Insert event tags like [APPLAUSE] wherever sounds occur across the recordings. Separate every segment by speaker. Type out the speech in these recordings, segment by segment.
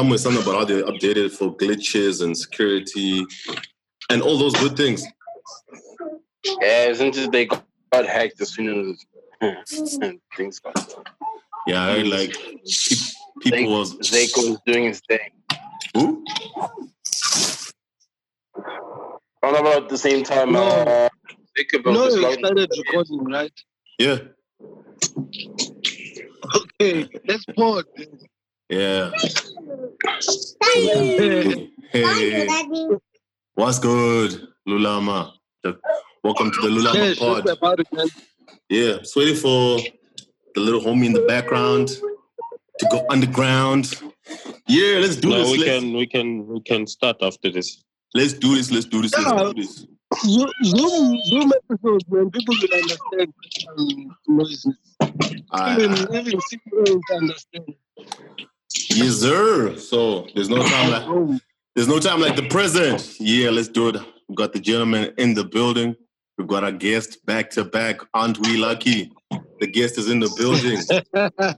Speaker 1: somewhere something about how they updated for glitches and security and all those good things.
Speaker 2: Yeah, isn't it they got hacked as soon as [LAUGHS] things got.
Speaker 1: Yeah, I heard like people
Speaker 2: Zake,
Speaker 1: was
Speaker 2: Zake was doing his thing.
Speaker 1: Who?
Speaker 2: I about the same time.
Speaker 3: No.
Speaker 2: Uh, Zake about
Speaker 3: No,
Speaker 2: this
Speaker 3: you started recording, right?
Speaker 1: Yeah,
Speaker 3: Okay, let's pause.
Speaker 1: Yeah.
Speaker 3: Hey,
Speaker 1: Hey, what's good, Lulama? Welcome to the Lulama
Speaker 3: Yes,
Speaker 1: pod.
Speaker 3: it.
Speaker 1: Yeah, just waiting for the little homie in the background to go underground. Yeah, let's do
Speaker 4: No,
Speaker 1: this.
Speaker 4: we
Speaker 1: let's,
Speaker 4: can we can we can start after this.
Speaker 1: let's do this. Let's do this. Let's do this.
Speaker 3: Zoom, Zoom, Zoom episodes, man. People will understand um, noises.
Speaker 1: Aye,
Speaker 3: Even,
Speaker 1: aye.
Speaker 3: even simple ones understand.
Speaker 1: Yes, sir. So there's no time like
Speaker 3: oh.
Speaker 1: there's no time like the present. Yeah, let's do it. We've got the gentleman in the building. We've got our guest back to back. Aren't we lucky? The guest is in the building.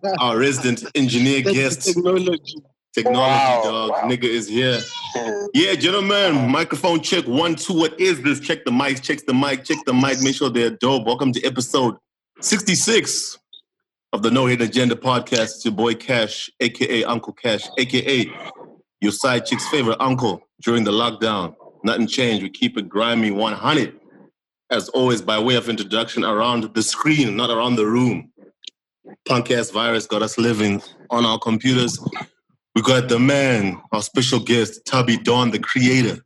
Speaker 1: [LAUGHS] Our resident engineer
Speaker 3: That's
Speaker 1: guest.
Speaker 3: technology.
Speaker 1: Technology
Speaker 2: Wow,
Speaker 1: dog.
Speaker 2: wow.
Speaker 1: Nigga is here. Yeah, gentlemen, microphone check one, two. What is this? Check the mics, check the mic, check the mic. Make sure they're dope. Welcome to episode 66 of the No Hidden Agenda podcast. It's your boy Cash, aka Uncle Cash, aka your side chick's favorite uncle during the lockdown. Nothing changed. We keep it grimy 100. As always, by way of introduction, around the screen, not around the room. Punk ass virus got us living on our computers. We got the man, our special guest, Tubby Dawn, the creator,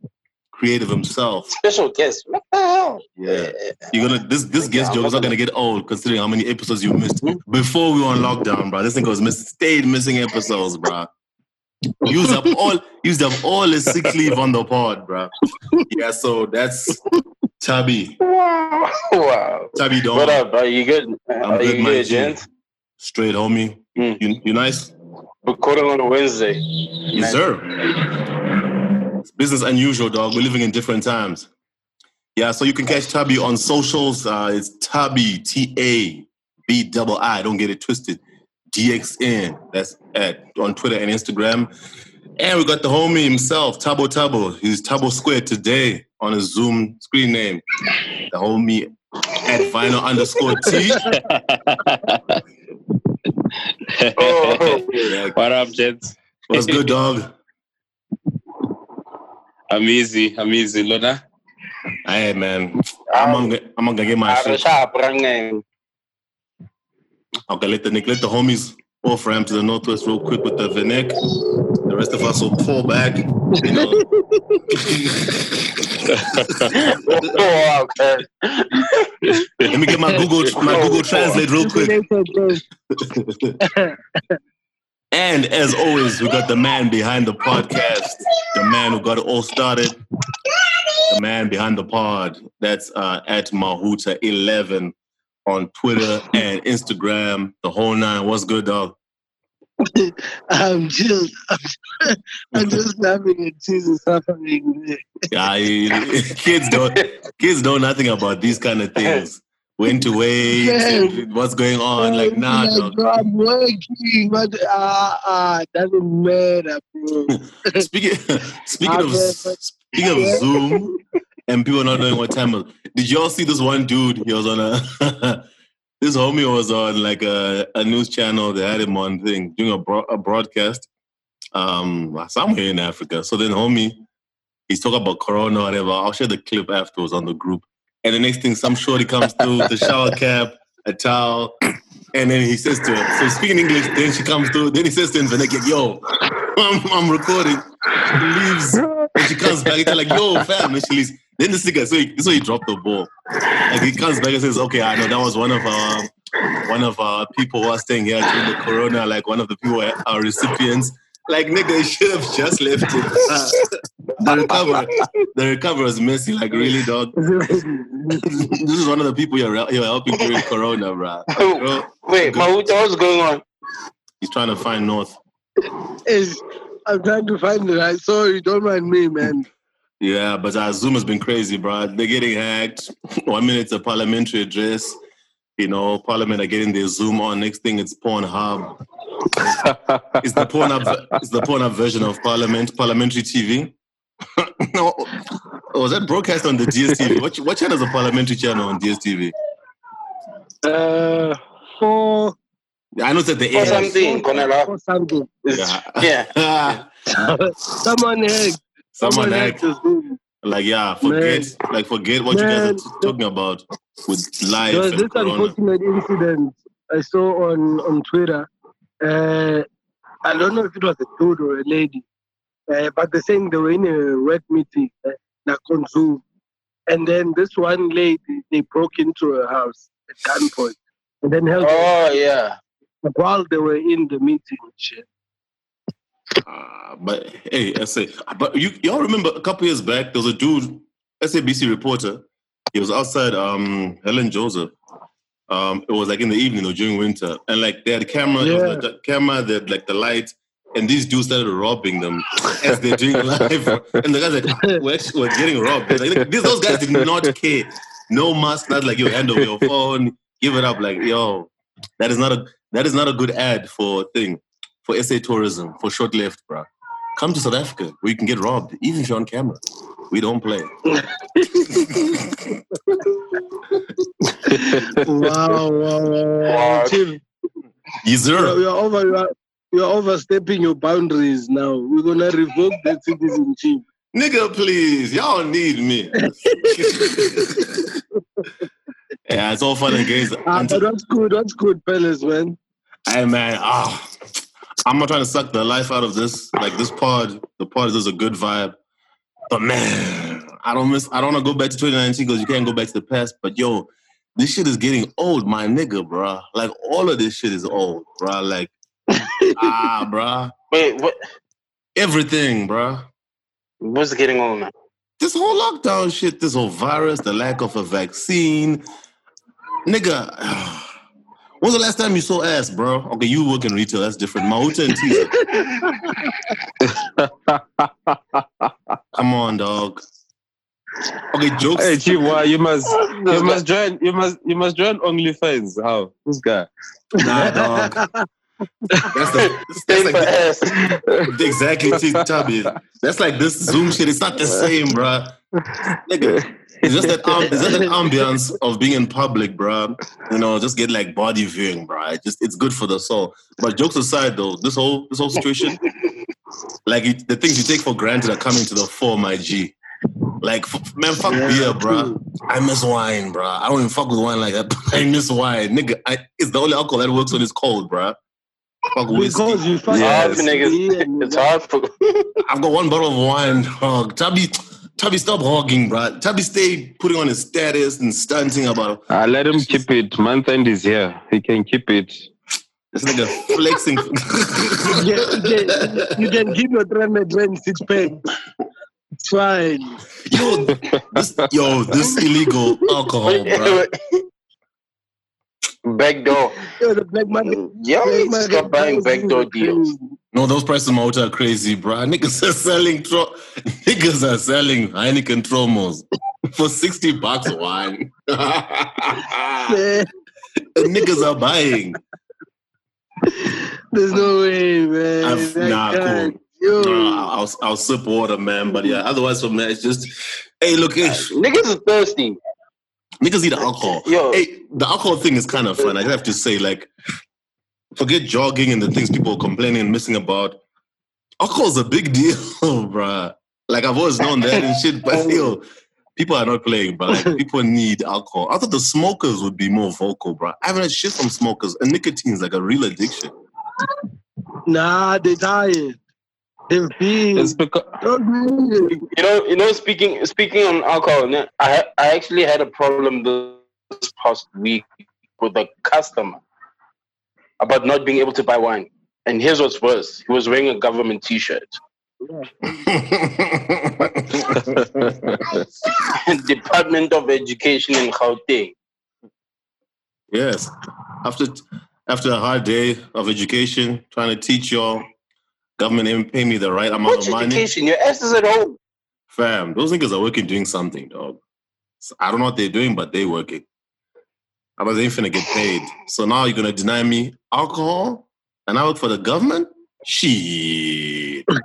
Speaker 1: creative himself.
Speaker 2: Special guest. What the hell?
Speaker 1: Yeah. You're gonna this this guest joke is not gonna get old considering how many episodes you missed before we were on lockdown, bro. This thing was miss, stayed missing episodes, bro. Used up all used up all his sick leave on the pod, bro. Yeah, so that's Tubby.
Speaker 2: Wow. [LAUGHS] wow.
Speaker 1: Tubby Dawn.
Speaker 2: What up, bro? You good?
Speaker 1: I'm
Speaker 2: Are
Speaker 1: good,
Speaker 2: you
Speaker 1: my
Speaker 2: good, gent?
Speaker 1: Straight homie.
Speaker 2: Mm.
Speaker 1: You you nice?
Speaker 2: Recording on a Wednesday.
Speaker 1: Yes, sir. Business unusual, dog. We're living in different times. Yeah, so you can catch Tubby on socials. Uh, it's Tubby, T A B double I. Don't get it twisted. DXN. That's at on Twitter and Instagram. And we got the homie himself, Tabo Tabo. He's Tabo Square today on his Zoom screen name. The homie at vinyl underscore T. [LAUGHS]
Speaker 2: Oh,
Speaker 1: Yeah,
Speaker 4: what up, gents?
Speaker 1: what's good, dog?
Speaker 4: I'm easy. I'm easy, Lona.
Speaker 1: Hey, man. I'm,
Speaker 2: um,
Speaker 1: gonna, I'm gonna get my shit.
Speaker 2: Okay.
Speaker 1: Okay, let the let the homies off ramp to the northwest real quick with the Vinek. The rest of us will pull back. You know.
Speaker 2: oh, [LAUGHS] okay.
Speaker 1: let me get my Google my Google Translate real quick. [LAUGHS] And as always, we got the man behind the podcast, the man who got it all started, the man behind the pod. That's uh, at Mahuta11 on Twitter and Instagram, the whole nine. What's good, dog? [LAUGHS]
Speaker 3: I'm just, I'm, [LAUGHS] I'm just laughing at Jesus suffering.
Speaker 1: Yeah, [LAUGHS] kids don't kids know nothing about these kind of things. When to wait,
Speaker 3: Yeah.
Speaker 1: what's going on? Like, nah,
Speaker 3: Like, bro, I'm working, but ah, ah, doesn't matter, bro. [LAUGHS]
Speaker 1: Speaking [LAUGHS] speaking of speaking of Zoom [LAUGHS] and people not knowing what time. it- Did y'all see this one dude? He was on a this homie was on like a, a news channel. They had him on thing doing a, bro- a broadcast um somewhere in Africa. So then homie, he's talking about Corona, or whatever. I'll share the clip afterwards on the group. And the next thing, some shorty comes through with a shower cap, a towel, and then he says to her, so speaking English, then she comes through, then he says to him, Vanessa, yo, [LAUGHS] I'm, I'm recording. She leaves. And she comes back, he's like, yo, fam, and she leaves. Then this nigga, so he, so he dropped the ball. Like he comes back and says, okay, I know that was one of our one of our people who are staying here during the corona, like one of the people our recipients. Like nigga, you should have just left it. [LAUGHS] the recover, the recover was messy. Like really, dog. this is one of the people you're, you're helping during corona, bro. Bro,
Speaker 2: Wait, Mahuta, what's going on?
Speaker 1: he's trying to find North.
Speaker 3: Is I'm trying to find it. I saw you. don't mind me, man.
Speaker 1: Yeah, but our Zoom has been crazy, bro. They're getting hacked. [LAUGHS] One minute it's a parliamentary address. You know, Parliament are getting their Zoom on. Next thing, it's Pornhub. It's the Pornhub. It's the Pornhub version of Parliament, parliamentary TV. [LAUGHS] no, oh, was that broadcast on the DSTV? What, what channel is a parliamentary channel on DSTV?
Speaker 3: Uh, for,
Speaker 1: I know that the
Speaker 2: For
Speaker 1: air.
Speaker 2: something, Konela.
Speaker 3: for something.
Speaker 1: Yeah.
Speaker 2: Yeah. [LAUGHS]
Speaker 3: Someone hacked.
Speaker 1: Someone
Speaker 3: hacked
Speaker 1: hacked. Like, yeah, forget, like, forget what you guys are t- talking about with life
Speaker 3: There was this
Speaker 1: corona.
Speaker 3: unfortunate incident I saw on, on Twitter. Uh, I don't know if it was a dude or a lady, uh, but they're saying they were in a red meeting, uh, like. And then this one lady, they broke into her house at gunpoint and then held her
Speaker 2: Oh yeah.
Speaker 3: while they were in the meeting. and Shit.
Speaker 1: Uh, but hey, I say, but you y'all remember a couple years back there was a dude, SABC reporter. He was outside um Helen Joseph. Um, it was like in the evening or during winter, and like they had a camera, it was like the camera, they had like the light, and these dudes started robbing them as they're doing [LAUGHS] live. And the guys like, we're, actually, we're getting robbed. Like, these those guys did not care. No mask, not like you hand over your phone, give it up. Like yo, that is not a that is not a good ad for thing for SA tourism for short left, bro. Come to South Africa where you can get robbed, even if you're on camera. We don't play.
Speaker 3: wow, wow, wow, wow.
Speaker 2: Wow.
Speaker 3: Chief,
Speaker 1: Yes,
Speaker 3: you're,
Speaker 1: sir.
Speaker 3: you're over, you're, you're overstepping your boundaries now. We're gonna revoke that citizenship.
Speaker 1: Nigga, please. Y'all need me. [LAUGHS] yeah, it's all fun and games.
Speaker 3: Ah,
Speaker 1: Until,
Speaker 3: that's good. That's good, fellas, man.
Speaker 1: hey, man. Ah, I'm not trying to suck the life out of this. Like, this pod, the pod is a good vibe. But, man, I don't miss, I don't want to go back to 2019 because you can't go back to the past. But, yo, this shit is getting old, my nigga, bruh. Like, all of this shit is old, bruh. Like, [LAUGHS] ah, bruh.
Speaker 2: Wait, what?
Speaker 1: Everything, bruh.
Speaker 2: What's getting on now?
Speaker 1: This whole lockdown shit, this whole virus, the lack of a vaccine. Nigga, [SIGHS] when's the last time you saw ass, bro? Okay, you work in retail, that's different. Mahuta and Tisa. Come on, dog. Okay, jokes.
Speaker 4: Hey, Chief, why you must [LAUGHS] you must join you must you must join OnlyFans. How? This guy.
Speaker 1: Nah, dog. That's, the, that's like the- exactly Tubby. That's like this Zoom shit. It's not the same, bro. Nigga, it's just that um, it's just that [LAUGHS] ambience of being in public, bro. You know, just get like body viewing, bro. It just it's good for the soul. But jokes aside, though, this whole this whole situation, [LAUGHS] like it, the things you take for granted are coming to the fore, my G. Like f- man, fuck
Speaker 3: Yeah,
Speaker 1: beer, bro. I miss wine, bro. I don't even fuck with wine like that. I miss wine, nigga. I, it's the only alcohol that works when it's cold, bro. Fuck whiskey.
Speaker 3: Because you fucking
Speaker 2: It's hard for
Speaker 4: Yes.
Speaker 2: niggas. It's hard for.
Speaker 1: I've got one bottle of wine, dog. Tubby, Tubby, stop hogging, bro. Tubby, stay putting on his status and stunting about
Speaker 4: Uh, let him keep it. Month end is here. He can keep it.
Speaker 1: this nigga flexing.
Speaker 3: you can, you can give your trainer drain six pack. It's fine.
Speaker 1: yo, this, yo, this illegal alcohol, bro. [LAUGHS]
Speaker 2: Back door. [LAUGHS]
Speaker 3: Yo, the black market.
Speaker 2: Mm, Y'all
Speaker 3: black
Speaker 2: need
Speaker 3: market
Speaker 2: stop buying
Speaker 3: prices
Speaker 2: backdoor deals.
Speaker 1: No, those prices in Malta are crazy, bro. [LAUGHS] Niggas are selling, tro- niggas are selling Heineken Tromos [LAUGHS] for 60 bucks a wine. Niggas are buying.
Speaker 3: There's no way, man.
Speaker 1: I've-
Speaker 3: I
Speaker 1: nah,
Speaker 3: can't.
Speaker 1: cool.
Speaker 3: Yo,
Speaker 1: No, I'll, I'll sip water, man. But yeah, otherwise, for me, it's just, hey, look, ish.
Speaker 2: Niggas is thirsty.
Speaker 1: Niggas need alcohol.
Speaker 2: Yo.
Speaker 1: Hey, the alcohol thing is kind of fun. I have to say, like, forget jogging and the things people are complaining and missing about. Alcohol's a big deal, [LAUGHS] bruh. Like I've always known that and shit, but still, people are not playing. But like, people need alcohol. I thought the smokers would be more vocal, bruh. I haven't had shit from smokers, and nicotine's like a real addiction.
Speaker 3: nah, they tired. They've been.
Speaker 4: It's because
Speaker 3: Don't do it.
Speaker 2: You know, you know. Speaking speaking on alcohol, I I actually had a problem this past week with a customer about not being able to buy wine. And here's what's worse: he was wearing a government T-shirt. [LAUGHS] Department of Education in Gauteng.
Speaker 1: yes, after after a hard day of education, trying to teach y'all, government ain't pay me the right amount
Speaker 2: Which
Speaker 1: of money.
Speaker 2: education? Your ass is at home.
Speaker 1: Fam, those niggas are working doing something, dog. So I don't know what they're doing, but they working. I was ain't finna get paid. So now you're gonna deny me alcohol and I work for the government? Shit. [LAUGHS]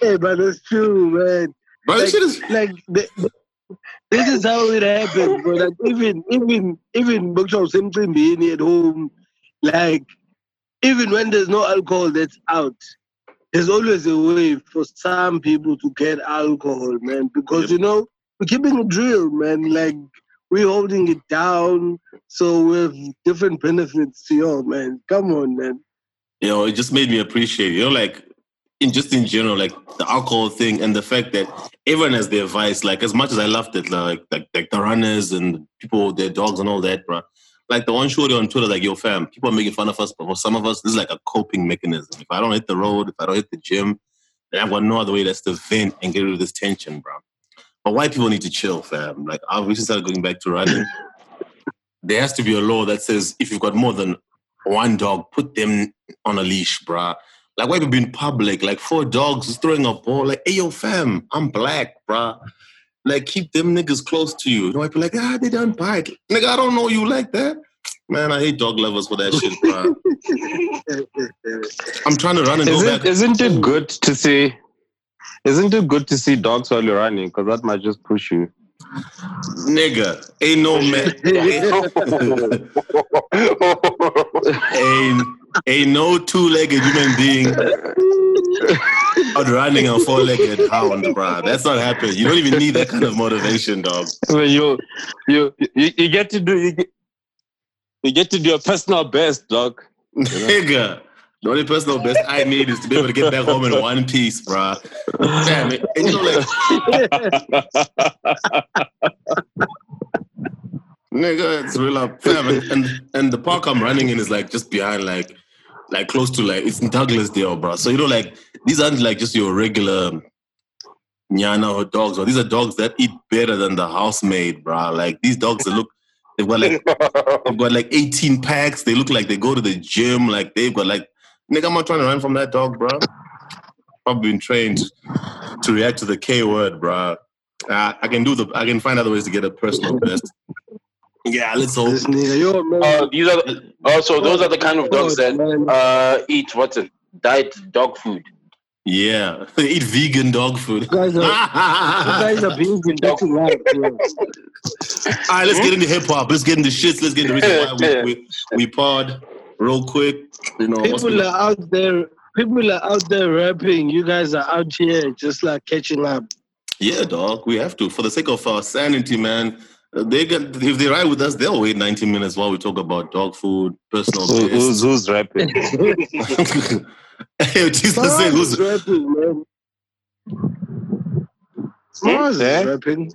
Speaker 3: Hey, but it's true, man.
Speaker 1: Bro, this
Speaker 3: Like,
Speaker 1: shit is
Speaker 3: like the, the- this is how it happens, bro. Like even even even simply being at home, like even when there's no alcohol that's out, there's always a way for some people to get alcohol, man. Because
Speaker 1: Yep.
Speaker 3: you know we're keeping it drill, man. Like we're holding it down, so we have different benefits to you, man. Come on, man.
Speaker 1: you know, it just made me appreciate, you know, like in just in general, like the alcohol thing and the fact that everyone has their vice. Like as much as I loved it, like like like the runners and people their dogs and all that, bro. Like the one shorty on Twitter, like yo fam, people are making fun of us, but for some of us, this is like a coping mechanism. If I don't hit the road, if I don't hit the gym, then I've got no other way that's to vent and get rid of this tension, bro. But white people need to chill, fam. Like I've recently started going back to running. [COUGHS] there has to be a law that says if you've got more than one dog, put them on a leash, bruh. Like white people in public, like four dogs is throwing a ball, like, hey yo, fam, I'm black, bruh. Like keep them niggas close to you. You know, white people like, ah, they don't bite. Nigga, I don't know you like that. Man, I hate dog lovers for that shit, bruh. [LAUGHS] I'm trying to run and go
Speaker 4: Isn't,
Speaker 1: back.
Speaker 4: isn't it good to see? Isn't it good to see dogs while you're running? Because that might just push you.
Speaker 1: Nigga, ain't no man. [LAUGHS] [LAUGHS] ain't, ain't no two-legged human being out running a four-legged hound, bruh. That's not happening. You don't even need that kind of motivation, dog.
Speaker 4: When you, you, you, you get to do, you get, you get to do your personal best, dog.
Speaker 1: Nigga. The only personal best I need is to be able to get back home in one piece, bruh. Damn it. And you know, like, [LAUGHS] nigga, it's real up. Fam, and, and and the park I'm running in is like just behind like like close to like it's in Douglasdale, bro. So you know, like these aren't like just your regular nyana or dogs, or these are dogs that eat better than the housemaid, bro. Like these dogs that look they've got like they've got like 18 packs. They look like they go to the gym. Like they've got like nigga, I'm not trying to run from that dog, bro. I've been trained to react to the K word, bro. Uh, I can do the I can find other ways to get a personal best. Yeah, let's hope.
Speaker 3: This nigga, yo, man.
Speaker 2: Uh, these are the, oh, so those are the kind of dogs that uh, eat what's it? Diet dog food.
Speaker 1: Yeah, they [LAUGHS] eat vegan dog food.
Speaker 3: You guys are, you guys are being that's right, yo.
Speaker 1: All right, let's get into hip hop. Let's get into shits. Let's get into reason why we, we, we pod real quick. You know, what's
Speaker 3: People
Speaker 1: the-
Speaker 3: are out there. People are out there rapping. You guys are out here just like catching up.
Speaker 1: yeah, dog. We have to for the sake of our sanity, man. They get if they ride with us, they'll wait 90 minutes while we talk about dog food, personal
Speaker 4: Who- who's, who's rapping? [LAUGHS] [LAUGHS]
Speaker 1: hey, Jesus
Speaker 3: Mars is
Speaker 1: who's
Speaker 3: rapping, man. Mars
Speaker 4: Eh?
Speaker 3: is rapping.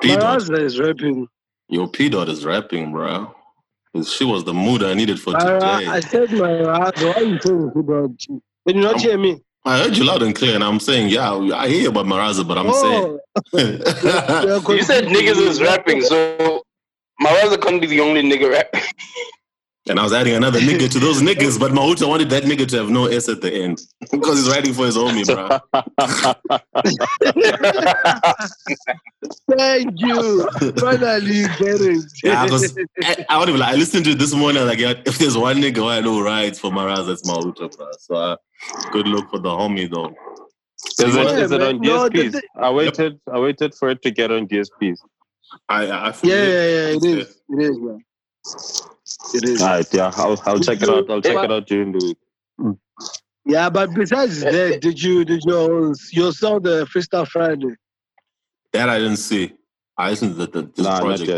Speaker 1: P
Speaker 3: Mars is rapping.
Speaker 1: Yo, P Dot is rapping, bro. She was the mood I needed for today.
Speaker 3: I said my Why are you saying about you? Can you not hear me?
Speaker 1: I heard you loud and clear, and I'm saying, yeah, I hear about Maraza, but I'm
Speaker 3: oh,
Speaker 1: saying. [LAUGHS]
Speaker 3: you're
Speaker 2: said niggas is rapping, so Maraza can't be the only nigga rapping. [LAUGHS]
Speaker 1: and I was adding another nigga to those niggas, but Mahuta wanted that nigga to have no S at the end because he's writing for his homie, bro. [LAUGHS]
Speaker 3: Thank you. Finally, you get it.
Speaker 1: Yeah, 'cause I, I, don't even, like, I listened to it this morning. Like, yeah, if there's one nigga who I know rides for Maraza, it's Mahuta, bro. So, uh, good look for the homie, though.
Speaker 4: Is
Speaker 1: you
Speaker 4: it,
Speaker 3: Yeah,
Speaker 4: is it on
Speaker 3: man. No, the-
Speaker 4: DSPs?
Speaker 3: the-
Speaker 4: I waited. I waited for it to get on DSPs.
Speaker 1: I, I, I
Speaker 3: yeah, yeah, yeah, it is. It is, man. It is.
Speaker 4: All right, yeah, I'll, I'll check it out. I'll check it out during the week.
Speaker 3: Yeah, but besides [LAUGHS] that, did you did you you saw the Freestyle Friday?
Speaker 1: That I didn't see. I listened to the, the, this
Speaker 4: Nah, not
Speaker 1: project.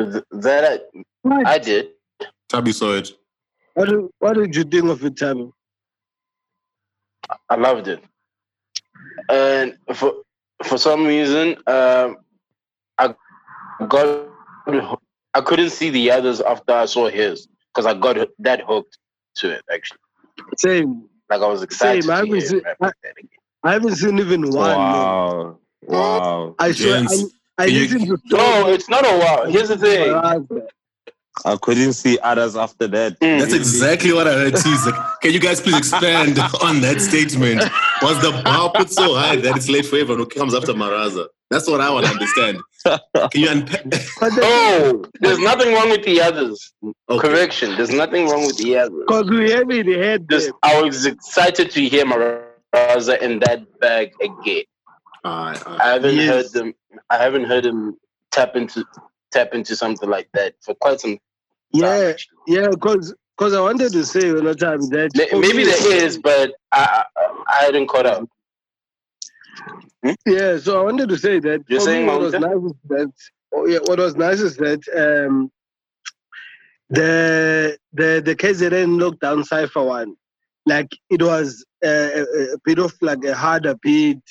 Speaker 4: yet.
Speaker 2: Th- that I, I did.
Speaker 1: Tabby saw it.
Speaker 3: What did, what did you think of it, Tammy?
Speaker 2: I loved it. And for for some reason, um, I got I couldn't see the others after I saw his because I got that hooked to it. Actually,
Speaker 3: Same.
Speaker 2: like I was excited.
Speaker 3: Same, I
Speaker 2: to hear
Speaker 3: was-
Speaker 2: him rap
Speaker 3: I- I haven't seen even one. man.
Speaker 4: Wow, wow.
Speaker 3: I swear, I, I
Speaker 1: you-
Speaker 3: listened to
Speaker 2: No, it's not a wow. Here's the thing.
Speaker 3: Maraza.
Speaker 4: I couldn't see others after that.
Speaker 2: Mm.
Speaker 1: That's exactly what I heard too. It's like, can you guys please expand [LAUGHS] on that statement? Was the bar put so high that it's late for everyone who comes after Maraza? That's what I want to understand. Can you unpack?
Speaker 2: Oh, [LAUGHS] there's nothing wrong with the others.
Speaker 1: Okay.
Speaker 2: Correction, there's nothing wrong with the others.
Speaker 3: Because we haven't had
Speaker 2: Just,
Speaker 3: them.
Speaker 2: I was excited to hear Maraza in that bag again.
Speaker 1: Alright, alright.
Speaker 2: I haven't
Speaker 3: Yes.
Speaker 2: heard them. I haven't heard him tap into tap into something like that for quite some time.
Speaker 3: Yeah, yeah, because because I wanted to say another time that
Speaker 2: Ma- Maybe there is, but I I, hadn't caught up.
Speaker 3: Yeah, so I wanted to say that
Speaker 2: You're saying
Speaker 3: what was nice is that oh yeah, what was nice is that um the the the KZN lockdown cipher one, like it was uh, a, a bit of like a harder beat,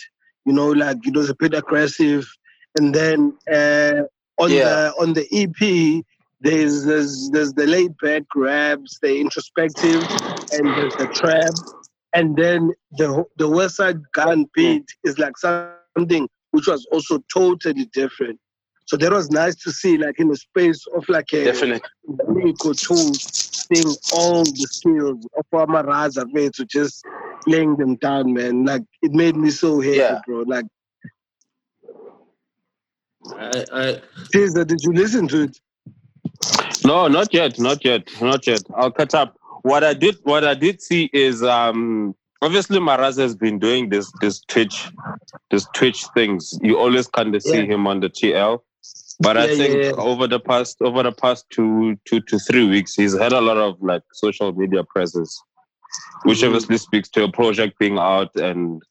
Speaker 3: you know, like it was a bit aggressive, and then uh, on
Speaker 2: Yeah.
Speaker 3: the on the EP. There's, there's there's the laid back raps, the introspective, and there's the trap, and then the the West Side Gun beat is like something which was also totally different. So that was nice to see, like in the space of like a
Speaker 2: Definitely.
Speaker 3: week or two, seeing all the skills of Amaraza man to just laying them down, man. Like it made me so happy,
Speaker 2: Yeah.
Speaker 3: bro. Like,
Speaker 1: I, I,
Speaker 3: Caesar, did you listen to it?
Speaker 4: No, not yet, not yet, not yet. I'll catch up. What I did, what I did see is, um, obviously Maraz has been doing this, this Twitch, this Twitch things. You always kind of see
Speaker 3: Yeah.
Speaker 4: him on the TL, but I think
Speaker 3: yeah, yeah.
Speaker 4: over the past, over the past two, two to three weeks, he's had a lot of like social media presence, which
Speaker 3: Mhm.
Speaker 4: obviously speaks to a project being out, and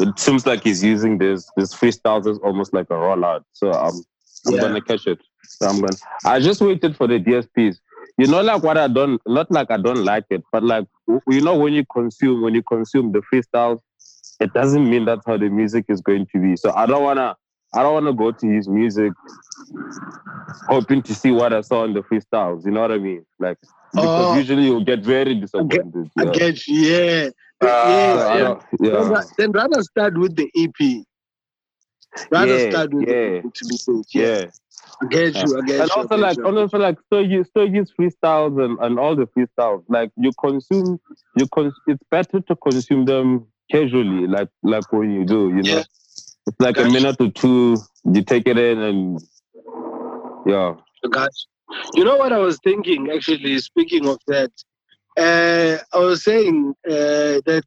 Speaker 4: it seems like he's using this, this freestyles as almost like a rollout. So um, I'm
Speaker 3: Yeah.
Speaker 4: gonna catch it. So I'm gonna. I just waited for the DSPs. You know, like what I don't, not like I don't like it, but like you know, when you consume, when you consume the freestyles, it doesn't mean that's how the music is going to be. So I don't wanna, I don't wanna go to his music hoping to see what I saw in the freestyles. You know what I mean? Like because
Speaker 3: Oh.
Speaker 4: usually you'll get very disappointed.
Speaker 3: I
Speaker 4: yeah.
Speaker 3: get you, yeah.
Speaker 2: Uh,
Speaker 3: yeah, yeah. Then,
Speaker 4: yeah.
Speaker 3: then rather start with the EP. Rather
Speaker 4: Yeah,
Speaker 3: start with
Speaker 4: yeah.
Speaker 3: the EP to be safe. Yeah.
Speaker 4: yeah.
Speaker 3: I get you, I get
Speaker 4: and
Speaker 3: you.
Speaker 4: also like
Speaker 3: you.
Speaker 4: also like so you so use freestyles and, and all the freestyles like you consume you cons- it's better to consume them casually like like when you do you know
Speaker 3: Yeah.
Speaker 4: it's like a minute or two you take it in and yeah
Speaker 3: you. You know what I was thinking, actually, speaking of that? Uh, I was saying uh, that,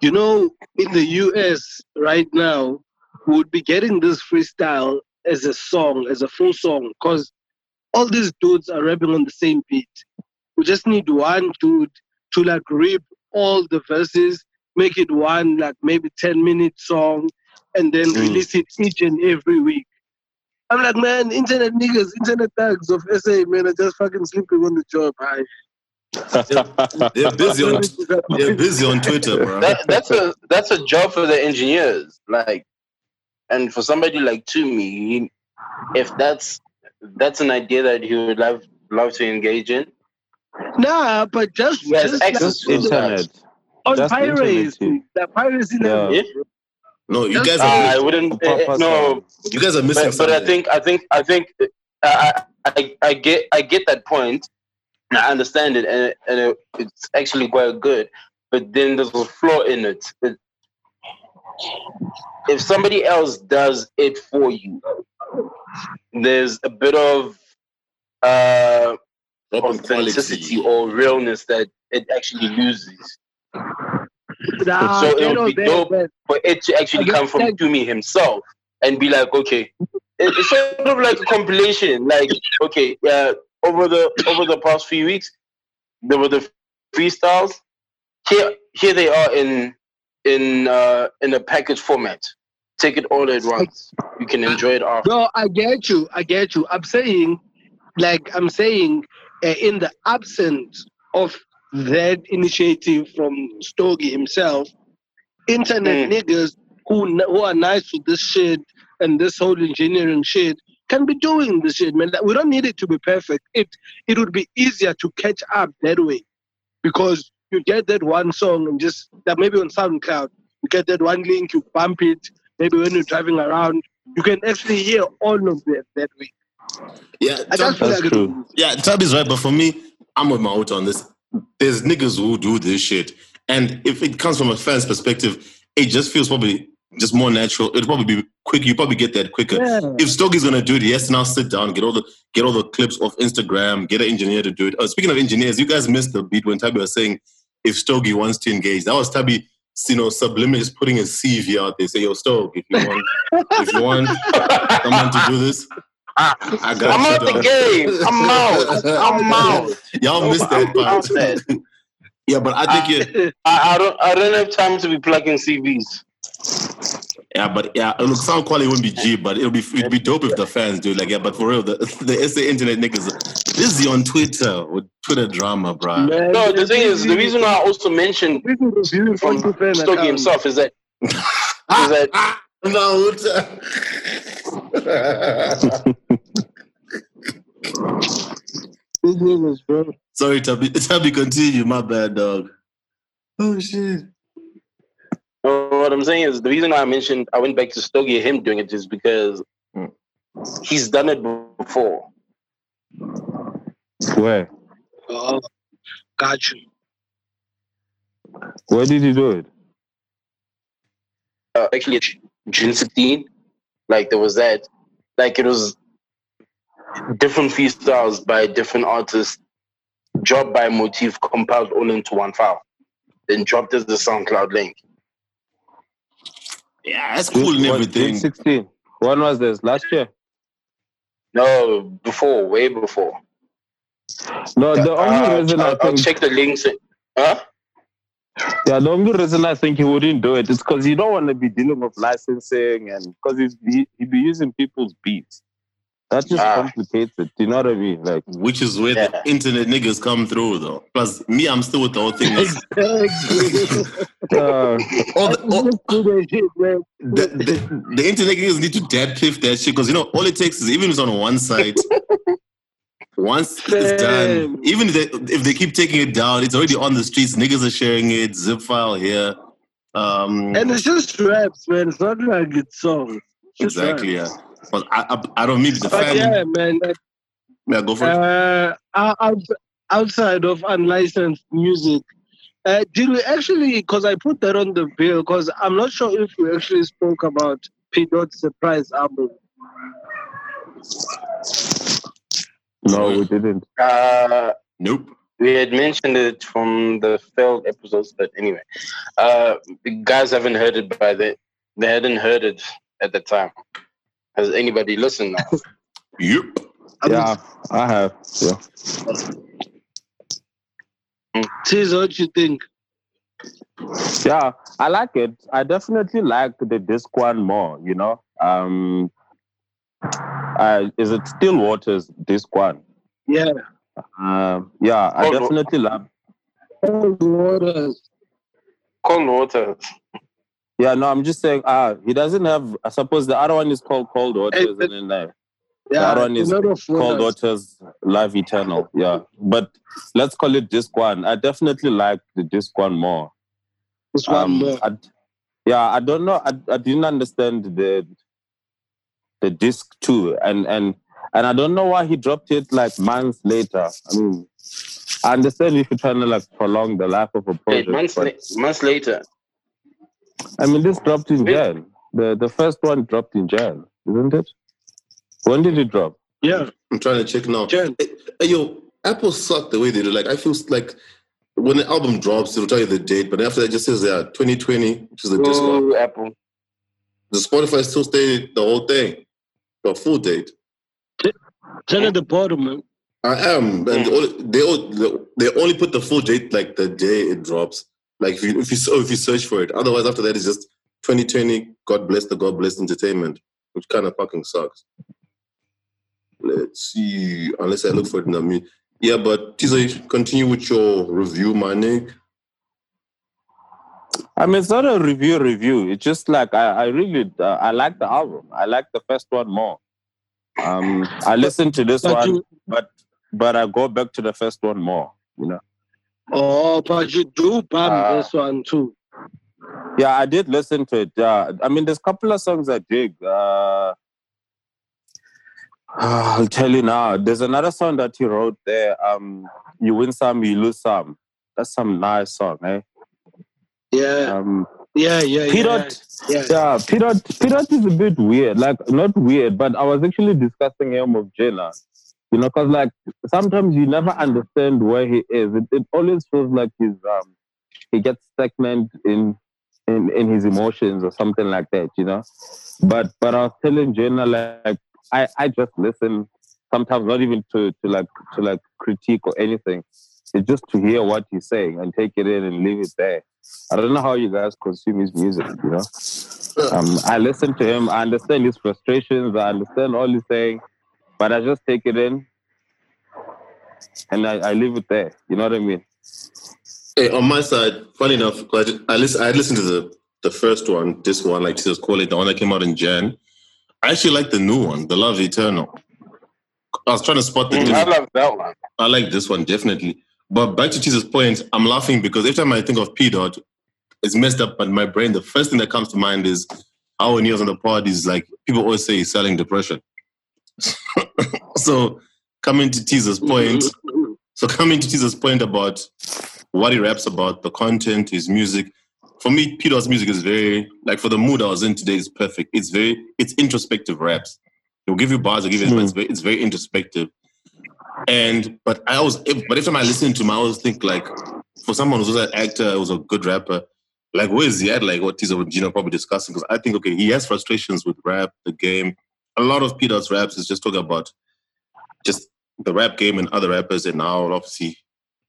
Speaker 3: you know, in the US right now, we would be getting this freestyle as a song, as a full song, because all these dudes are rapping on the same beat. We just need one dude to like rip all the verses, make it one, like maybe 10 minute song, and then
Speaker 4: Mm.
Speaker 3: release it each and every week. I'm like, man, internet niggas, internet thugs of SA, man, are just fucking sleeping on the job. Hi.
Speaker 1: they're [LAUGHS] busy on, [LAUGHS] they're busy on Twitter, bro.
Speaker 2: that, that's a that's a job for the engineers. Like, and for somebody like Tumi, he- if that's that's an idea that he would love love to engage in,
Speaker 3: Nah, but just,
Speaker 2: He has
Speaker 3: just
Speaker 2: access
Speaker 3: like,
Speaker 2: to
Speaker 4: internet
Speaker 3: on
Speaker 4: just
Speaker 3: piracy,
Speaker 4: internet,
Speaker 3: the piracy
Speaker 4: Yeah.
Speaker 3: level.
Speaker 2: Yeah.
Speaker 1: No, you
Speaker 3: Just-
Speaker 1: guys
Speaker 2: I
Speaker 1: are
Speaker 2: wouldn't.
Speaker 4: Proper
Speaker 2: eh, no,
Speaker 1: you guys are missing
Speaker 2: but, but I think I think I think uh, I, I I get I get that point. and I understand it, and, and it, it's actually quite good. But then there's a flaw in it. It- If somebody else does it for you, there's a bit of uh, authenticity or realness that it actually loses.
Speaker 3: Nah,
Speaker 2: So it
Speaker 3: you
Speaker 2: would be
Speaker 3: that,
Speaker 2: dope.
Speaker 3: but
Speaker 2: For it to actually
Speaker 3: I
Speaker 2: come from
Speaker 3: that-
Speaker 2: Tumi himself and be like, okay, it's sort of like a compilation. Like, okay, yeah, over the over the past few weeks, there were the freestyles. Here, here they are in in uh, in a package format. Take it all at once. You can enjoy it after.
Speaker 3: No, I get you. I get you. I'm saying, like, I'm saying, uh, in the absence of that initiative from Stogie himself, internet niggas who who are nice with this shit and this whole engineering shit can be doing this shit, man. We don't need it to be perfect. It it would be easier to catch up that way, because you get that one song and just that maybe on SoundCloud, you get that one link, you bump it. Maybe when you're driving around, you can actually hear all of that that way.
Speaker 1: Yeah,
Speaker 3: I just
Speaker 4: That's
Speaker 3: like
Speaker 4: true.
Speaker 1: Yeah, Tabby's right, but for me, I'm with my out on this. There's niggas who do this shit, and if it comes from a fan's perspective, it just feels probably just more natural. It'll probably be quick. You probably get that quicker.
Speaker 3: Yeah.
Speaker 1: If Stogie's gonna do it, yes, has to now sit down, get all the get all the clips off Instagram, get an engineer to do it. Oh, speaking of engineers, you guys missed the beat when Tabby was saying if Stogie wants to engage. That was Tabby, you know, subliminally just putting his CV out there. Say, yo, Stoke, if you want, if you want someone to do this, I got
Speaker 2: I'm out the game. I'm out. I'm [LAUGHS] out.
Speaker 1: Y'all missed that part. [LAUGHS] yeah, but I think you
Speaker 2: I, I don't. I don't have time to be plugging CVs.
Speaker 1: yeah, but yeah, it look sound quality wouldn't be G, but it'll be it'd be dope if the fans do it like yeah. But for real, the [LAUGHS] the SA internet niggas busy on Twitter with Twitter drama, bro.
Speaker 3: Man,
Speaker 2: No, the thing is, the reason why I also mentioned
Speaker 3: we
Speaker 2: from
Speaker 3: from
Speaker 2: Stogie
Speaker 3: account.
Speaker 2: himself is that [LAUGHS] is that
Speaker 1: no.
Speaker 3: These niggas, bro.
Speaker 1: Sorry, Tabby. [LAUGHS] Tabby, continue. My bad, dog. Oh shit.
Speaker 2: What I'm saying is the reason why I mentioned I went back to Stogie him doing it is because
Speaker 1: Hmm.
Speaker 2: he's done it before.
Speaker 4: Where?
Speaker 3: Oh, got you.
Speaker 4: Where did he do it?
Speaker 2: Uh, actually, June 16, like there was that, like it was different freestyles by different artists, dropped by motif, compiled all into one file, then dropped as the SoundCloud link.
Speaker 1: Yeah, that's cool and
Speaker 4: What,
Speaker 1: everything.
Speaker 4: 16. When was this? Last year?
Speaker 2: No, before, way before.
Speaker 4: No, the only
Speaker 2: Uh,
Speaker 4: reason I
Speaker 2: I'll, I'll
Speaker 4: think
Speaker 2: check the links. Huh?
Speaker 4: yeah, the only reason I think he wouldn't do it is because you don't want to be dealing with licensing and because he he be using people's beats. That just
Speaker 2: Ah.
Speaker 4: complicates it. Do you know what I mean? Like
Speaker 1: Which is where
Speaker 2: Yeah.
Speaker 1: the internet niggas come through, though. Plus, me, I'm still with the whole thing. Is,
Speaker 4: uh,
Speaker 1: all the, all,
Speaker 3: Let's do that shit, man.
Speaker 1: the, the, the internet niggas need to dead piff that shit because you know all it takes is even if it's on one site. [LAUGHS] Once it's done, even if they, if they keep taking it down, it's already on the streets. Niggas are sharing it. Zip file here. Um,
Speaker 3: And it's just raps, man. It's not like it's songs. It's
Speaker 1: exactly, yeah.
Speaker 3: raps.
Speaker 1: But I, I, I don't mean the
Speaker 3: yeah, man. that-
Speaker 1: Yeah, go for it.
Speaker 3: Uh, out, outside of unlicensed music, uh, did we actually? Because I put that on the bill. Because I'm not sure if we actually spoke about P. Dot's surprise album.
Speaker 4: No, we didn't.
Speaker 2: Uh,
Speaker 1: Nope.
Speaker 2: we had mentioned it from the failed episodes, but anyway, uh, the guys haven't heard it by the. They hadn't heard it at the time. Has anybody listened now? [LAUGHS]
Speaker 1: Yep.
Speaker 3: I mean,
Speaker 4: Yeah, I have. Yeah.
Speaker 3: Caesar, what you think?
Speaker 4: Yeah, I like it. I definitely like the disc one more, you know. Um uh, is it Still Waters this one?
Speaker 3: Yeah.
Speaker 4: Um yeah, I
Speaker 2: no.
Speaker 4: definitely love
Speaker 3: Cold waters.
Speaker 2: Cold waters.
Speaker 4: yeah, no, I'm just saying uh he doesn't have I suppose the other one is called Cold Waters
Speaker 3: Hey,
Speaker 4: and then uh,
Speaker 3: Yeah,
Speaker 4: That one is
Speaker 3: a lot of
Speaker 4: Cold
Speaker 3: waters.
Speaker 4: Waters Live Eternal. Yeah. But let's call it disc one. I definitely like the disc one more.
Speaker 3: This one
Speaker 4: Um,
Speaker 3: more.
Speaker 4: I, yeah, I don't know. I, I didn't understand the the disc two, and and and I don't know why he dropped it like months later. I mean, I understand if you're trying to like prolong the life of a
Speaker 2: Wait,
Speaker 4: project,
Speaker 2: months,
Speaker 4: but
Speaker 2: la- months later.
Speaker 4: I mean, this dropped in
Speaker 2: Wait.
Speaker 4: Jan. The the first one dropped in Jan, isn't it? When did it drop?
Speaker 3: Yeah,
Speaker 1: I'm trying to check now.
Speaker 3: Jan.
Speaker 1: Hey, hey, yo, Apple sucked the way they do. Like, I feel like when the album drops, it'll tell you the date, but after that, it just says yeah, 2020, which is the disc one.
Speaker 2: Apple.
Speaker 1: The Spotify still stayed the whole thing, the full date.
Speaker 3: Check at the bottom, man.
Speaker 1: I am, and
Speaker 2: Mm.
Speaker 1: they all, they only put the full date like the day it drops. Like if you if you if you search for it, otherwise after that it's just 2020. God bless the God bless entertainment, which kind of fucking sucks. Let's see, unless I look for it in the me. Yeah, but Tizo, continue with your review, my nigga.
Speaker 4: I mean, it's not a review review. It's just like I, I really uh, I like the album. I like the first one more. Um, I listen to this
Speaker 3: But
Speaker 4: one,
Speaker 3: you,
Speaker 4: but but I go back to the first one more. You know.
Speaker 3: oh, but you do bump
Speaker 2: Ah.
Speaker 3: this one too.
Speaker 4: Yeah, I did listen to it. Yeah, I mean, there's a couple of songs I dig. Uh, [SIGHS] I'll tell you now. There's another song that he wrote there. Um, you win some, you lose some. That's some nice song, eh?
Speaker 3: Yeah,
Speaker 4: Um,
Speaker 3: yeah, yeah,
Speaker 4: Pirot,
Speaker 3: yeah.
Speaker 4: yeah, Pirot, Pirot is a bit weird. Like not weird, but I was actually discussing him with Jenna. You know, because like sometimes you never understand where he is. It, it always feels like he's um he gets stagnant in in in his emotions or something like that. You know, but but I was telling Jenna like I I just listen sometimes not even to to like to like critique or anything. It's just to hear what he's saying and take it in and leave it there. I don't know how you guys consume his music, you know. Um, I listen to him, I understand his frustrations, I understand all he's saying, but I just take it in and I, I leave it there. You know what I mean?
Speaker 1: Hey, on my side, funny enough, I, just- I, listen, I listened to the, the first one, this one, like Jesus call it, the one that came out in Jan. I actually like the new one, The Love Eternal. I was trying to spot the
Speaker 2: Mm, I love that one.
Speaker 1: I like this one definitely. But back to Jesus' point, I'm laughing because every time I think of P Dot, it's messed up. But my brain, the first thing that comes to mind is how when he was on the pod, is like people always say he's selling depression. [LAUGHS] so coming to Jesus' point, so coming to Jesus' point about what he raps about, the content, his music. For me, P Dot's music is very like for the mood I was in today is perfect. It's very it's introspective raps. He'll give you bars, he'll give you, but it's hmm. very, it's very introspective. And but I if, but every time I listen to him, I always think like, for someone who's an actor, who's a good rapper, like where is he at? Like what is Tizo and Gino probably discussing because I think okay, he has frustrations with rap, the game. A lot of Peter's raps is just talking about just the rap game and other rappers, and now obviously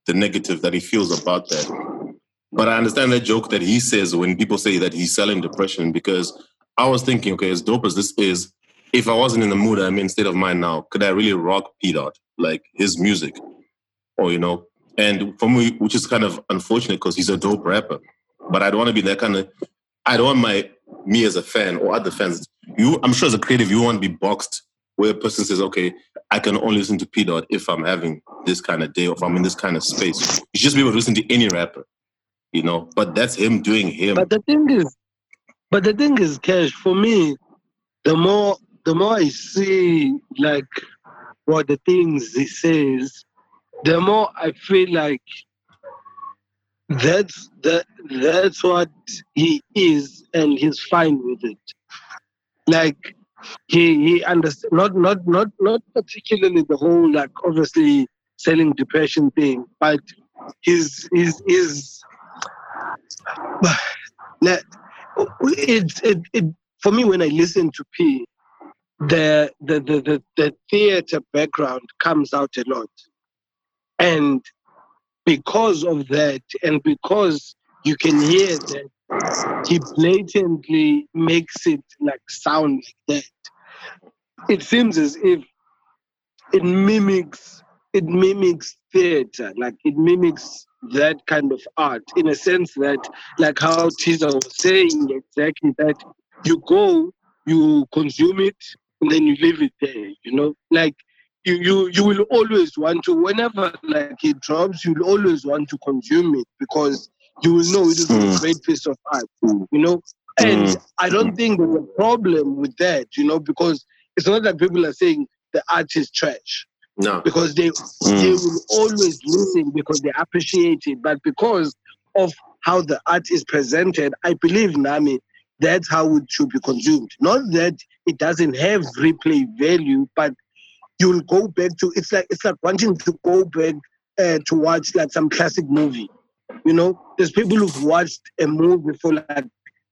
Speaker 1: the negative that he feels about that. But I understand that joke that he says when people say that he's selling depression because I was thinking, okay, as dope as this is, if I wasn't in the mood I'm in, state of mind now, could I really rock P Dot, like his music? Or, you know, and for me, which is kind of unfortunate because he's a dope rapper. But I don't want to be that kind of, I don't want my, me as a fan or other fans, you, I'm sure as a creative, you want to be boxed where a person says, okay, I can only listen to P Dot if I'm having this kind of day or if I'm in this kind of space. You just be able to listen to any rapper, you know, but that's him doing him.
Speaker 3: But the thing is, but the thing is, Cash, for me, the more the more I see like what the things he says, the more I feel like that's that that's what he is and he's fine with it. Like he he understands not not not not particularly the whole like obviously selling depression thing, but his his his [SIGHS] it's it, it for me when I listen to P, the the, the the the theater background comes out a lot, and because of that, and because you can hear that he blatantly makes it like sound like that. It seems as if it mimics it mimics theater, like it mimics that kind of art in a sense that like how Tiza was saying exactly that you go, you consume it, and then you leave it there, you know? Like you you you will always want to whenever like it drops, you'll always want to consume it because you will know it is a
Speaker 4: Mm.
Speaker 3: great piece of art, you know? And
Speaker 4: Mm.
Speaker 3: I don't think there's a problem with that, you know, because it's not that people are saying the art is trash
Speaker 1: no.
Speaker 3: because they they will always listen because they appreciate it. But because of how the art is presented, I believe Nami, that's how it should be consumed. Not that it doesn't have replay value, but you'll go back to it's like it's like wanting to go back uh, to watch like some classic movie. You know, there's people who've watched a movie for like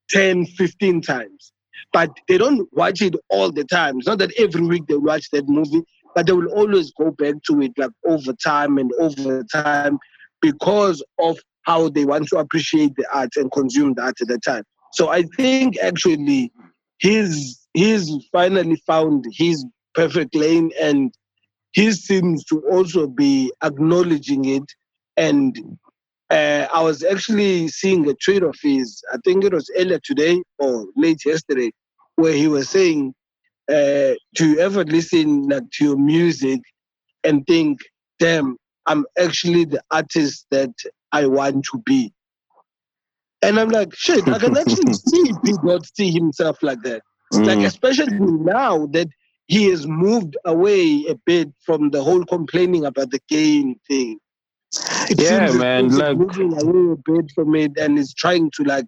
Speaker 3: 10, 15 times, but they don't watch it all the time. It's not that every week they watch that movie, but they will always go back to it like over time and over time because of how they want to appreciate the art and consume the art at the time. So I think actually he's he's finally found his perfect lane and he seems to also be acknowledging it and uh, I was actually seeing a tweet of his, I think it was earlier today or late yesterday, where he was saying, uh, "Do you ever listen like to your music and think, damn, I'm actually the artist that I want to be?" And I'm like, shit, I can actually [LAUGHS] see people see himself like that. Like
Speaker 4: Mm.
Speaker 3: especially now that he has moved away a bit from the whole complaining about the game thing. It
Speaker 4: Yeah,
Speaker 3: seems
Speaker 4: man,
Speaker 3: he's
Speaker 4: like-
Speaker 3: moving away a bit from it and is trying to like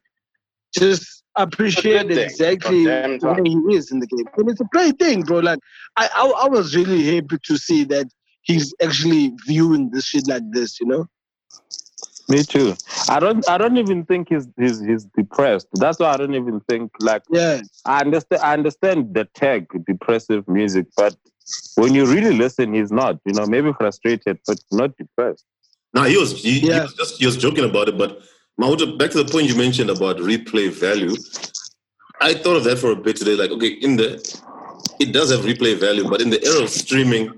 Speaker 3: just appreciate exactly
Speaker 2: Goddamn
Speaker 3: where he is in the game. And it's a great thing, bro. Like I, I, I was really happy to see that he's actually viewing this shit like this, you know?
Speaker 4: Me too. I don't. I don't even think he's he's he's depressed. That's why I don't even think like
Speaker 3: Yeah.
Speaker 4: I understand. I understand the tag depressive music, but when you really listen, he's not. You know, maybe frustrated, but not depressed.
Speaker 1: No, he was he, he
Speaker 3: Yeah.
Speaker 1: was just he was joking about it, but Mahuta, back to the point you mentioned about replay value. I thought of that for a bit today. Like, okay, in the it does have replay value, but in the era of streaming,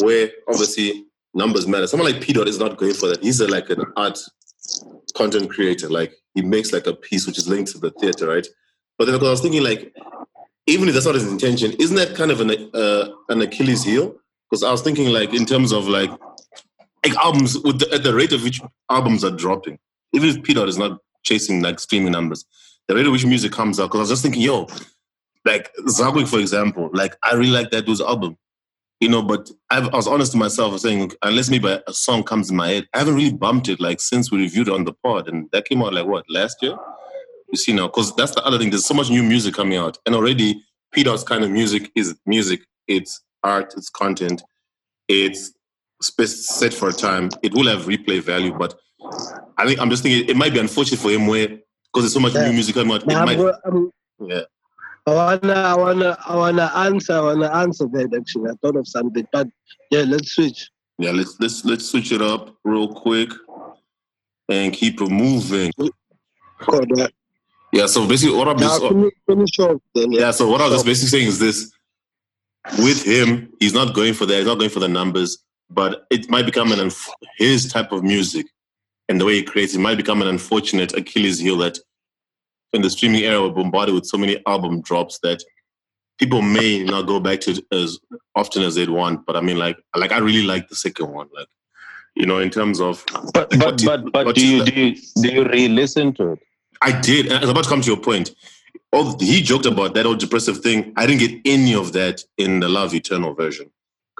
Speaker 1: where obviously numbers matter, someone like P Dot is not going for that. He's a, like an art content creator. Like he makes like a piece which is linked to the theater, right? But then I was thinking, like, even if that's not his intention, isn't that kind of an uh, an Achilles heel? Because I was thinking, like, in terms of like like albums with the, at the rate of which albums are dropping, even if P Dot is not chasing like streaming numbers, the rate at which music comes out. Because I was just thinking, yo, like Zagwig, for example, like I really like that dude's album, you know. But I've, I was honest to myself, I was saying, unless maybe a song comes in my head, I haven't really bumped it like since we reviewed it on the pod, and that came out like what last year. You see now, because that's the other thing. There's so much new music coming out, and already P Dot's kind of music is music. It's art. It's content. It's set for a time. It will have replay value, but I think I'm just thinking it might be unfortunate for him where because there's so much
Speaker 3: Yeah.
Speaker 1: new music coming out. It
Speaker 3: Now,
Speaker 1: might,
Speaker 3: I'm, um, I'm,
Speaker 1: yeah.
Speaker 3: I wanna, I wanna, I wanna answer, I wanna answer that actually. I thought of something, but yeah, let's switch.
Speaker 1: Yeah, let's let's let's switch it up real quick and keep it moving.
Speaker 3: God, yeah.
Speaker 1: Yeah, so basically what I'm
Speaker 3: Now,
Speaker 1: just uh,
Speaker 3: finish, finish off then.
Speaker 1: yeah, so what I was just basically saying is this with him, he's not going for that, he's not going for the numbers, but it might become an his type of music and the way he creates it might become an unfortunate Achilles heel that in the streaming era we're bombarded with so many album drops that people may not go back to it as often as they'd want. But I mean like like I really like the second one. Like, you know, in terms of
Speaker 4: But
Speaker 1: Like,
Speaker 4: but but but do you do you do you re-listen to it?
Speaker 1: I did. And I was about to come to your point. Oh, he joked about that old depressive thing. I didn't get any of that in the Love Eternal version.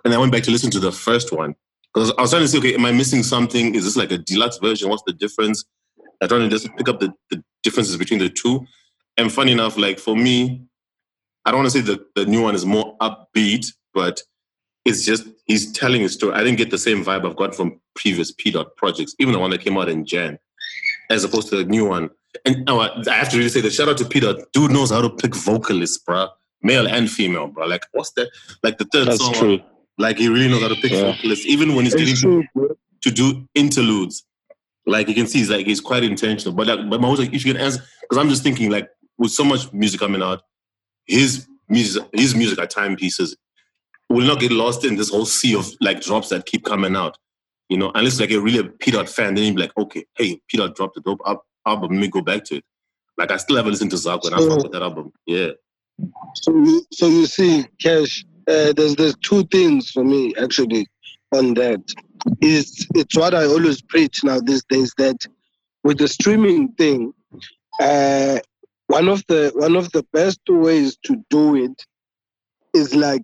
Speaker 1: And I went back to listen to the first one. Because I was trying to say, okay, am I missing something? Is this like a deluxe version? What's the difference? I trying to just pick up the, the differences between the two. And funny enough, like for me, I don't want to say the, the new one is more upbeat, but it's just he's telling his story. I didn't get the same vibe I've got from previous P dot projects, even the one that came out in Jan, as opposed to the new one. And oh, I I have to really say that shout out to Peter. Dude knows how to pick vocalists, bruh. Male and female, bro. Like, what's that? Like the third
Speaker 4: That's
Speaker 1: song,
Speaker 4: true.
Speaker 1: like he really knows how to pick
Speaker 4: Yeah.
Speaker 1: vocalists, even when he's getting
Speaker 3: It's
Speaker 1: to,
Speaker 3: true, bro.
Speaker 1: to do interludes. Like you can see, he's like he's quite intentional. But like, but my like, if you can answer, because I'm just thinking, like, with so much music coming out, his music, his music are timepieces. Will not get lost in this whole sea of like drops that keep coming out. You know, unless like a really a P Dot fan, then you'd be like, okay, hey, P Dot dropped a dope album. Let me go back to it. Like I still haven't listened to Zarko and I fuck with that album. Yeah.
Speaker 3: So you, so you see, Cash, uh, there's there's two things for me actually on that. Is it's what I always preach now these days that with the streaming thing, uh, one of the one of the best ways to do it is like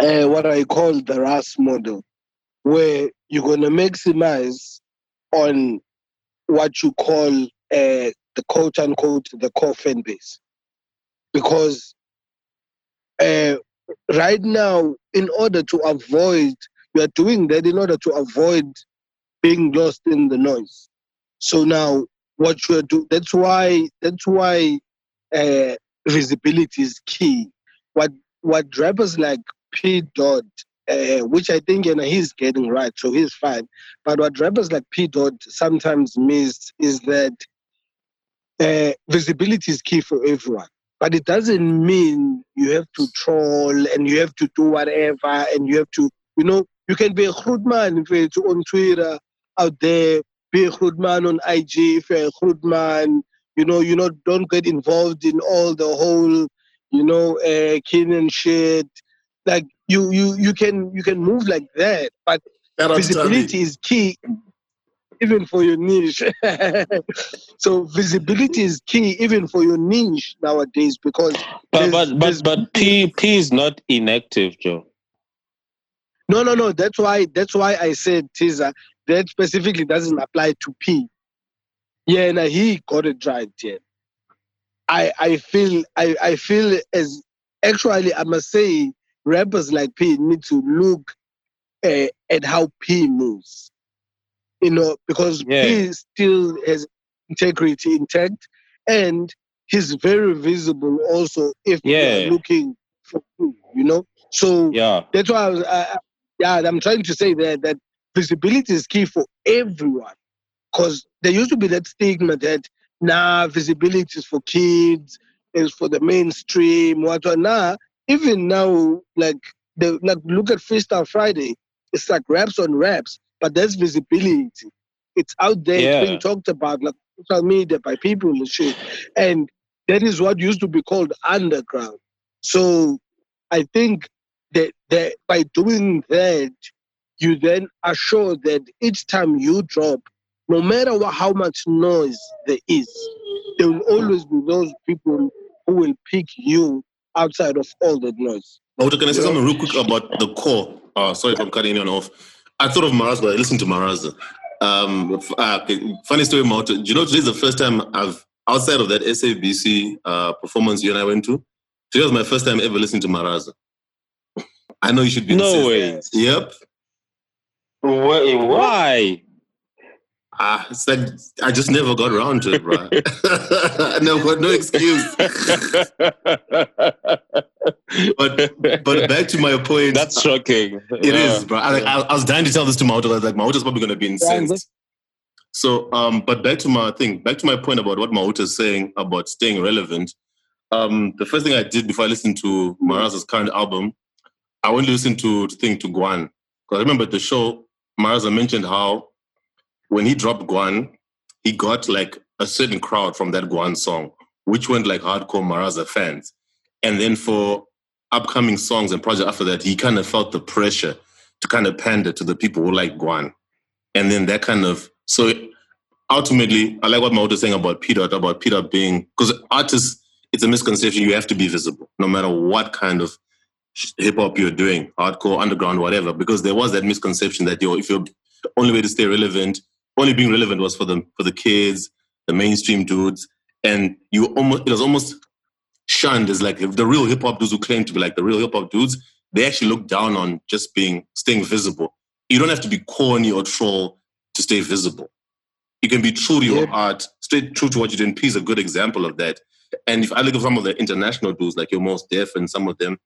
Speaker 3: uh, what I call the Russ model, where you're gonna maximize on what you call uh, the quote unquote the core fan base. Because uh, right now, in order to avoid, we are doing that in order to avoid being lost in the noise. So now, what you are doing, that's why, that's why uh, visibility is key. What what rappers like P Dot, uh, which I think you know, he's getting right, so he's fine. But what rappers like P Dot sometimes miss is that uh, visibility is key for everyone but it doesn't mean you have to troll and you have to do whatever and you have to, you know, you can be a crude man if it's on Twitter out there, be a crude man on IG if you're a crude man, you know, you know, don't get involved in all the whole, you know, uh, kin and shit. Like you, you, you can, you can move like that, but
Speaker 1: Shout out to Tommy.
Speaker 3: visibility is key. even for your niche. [LAUGHS] so visibility is key even for your niche nowadays because
Speaker 4: But
Speaker 3: there's-
Speaker 4: but
Speaker 3: there's-
Speaker 4: but but P P is not inactive, Joe.
Speaker 3: No no no that's why that's why I said teaser that specifically doesn't apply to P. Yeah, and he got it right, yeah. I I feel I, I feel as actually I must say rappers like P need to look uh, at how P moves. You know, because
Speaker 4: Yeah.
Speaker 3: P still has integrity intact and he's very visible also if
Speaker 4: Yeah.
Speaker 3: you're looking for P, you know. So
Speaker 4: Yeah.
Speaker 3: that's why I was, I, I- yeah, I'm trying to say that that visibility is key for everyone. Because there used to be that stigma that nah, visibility is for kids, is for the mainstream, what what. Nah, even now, like the like look at Freestyle Friday, it's like raps on raps, but there's visibility. It's out there,
Speaker 4: Yeah.
Speaker 3: it's being talked about like social media by people and shit. And that is what used to be called underground. So I think that, that by doing that, you then assure that each time you drop, no matter what, how much noise there is, there will always be those people who will pick you outside of all that noise.
Speaker 1: Can I say something real quick about the core? Uh, sorry if I'm cutting anyone off. I thought of Maraza, but I listened to Maraza. Um, uh, funny story, Mauta. Do you know today's the first time I've, outside of that SABC uh, performance you and I went to, today was my first time ever listening to Maraza. I know you should be.
Speaker 4: No
Speaker 1: insistent.
Speaker 4: way.
Speaker 1: Yep.
Speaker 2: Wait, what?
Speaker 4: Why?
Speaker 1: Ah, it's like I just never got around to it, bro. I never got no excuse. [LAUGHS] but but back to my point.
Speaker 4: That's shocking.
Speaker 1: It is, bro. I, like, I, I was dying to tell this to Mauta. I was like, Mauta's probably going to be incensed. So, um, but back to my thing, back to my point about what Mauta is saying about staying relevant. Um, the first thing I did before I listened to Maraza's current album, I went to listen to thing to Guan. Because I remember the show, Maraza mentioned how when he dropped Guan, he got like a certain crowd from that Guan song, which went like hardcore Maraza fans. And then for upcoming songs and projects after that, he kind of felt the pressure to kind of pander to the people who like Guan. And then that kind of, so ultimately, I like what Maud is saying about Peter, about Peter being, because artists, it's a misconception, you have to be visible, no matter what kind of hip hop you're doing, hardcore, underground, whatever, because there was that misconception that, yo, if you're, the only way to stay relevant, only being relevant was for the, for the kids, the mainstream dudes. And you almost, it was almost shunned as like the real hip hop dudes who claim to be like the real hip hop dudes, they actually look down on just being staying visible. You don't have to be corny or troll to stay visible. You can be true to your
Speaker 3: Yeah.
Speaker 1: art, stay true to what you're doing. P is a good example of that. And if I look at some of the international dudes, like your Mos Def and some of them,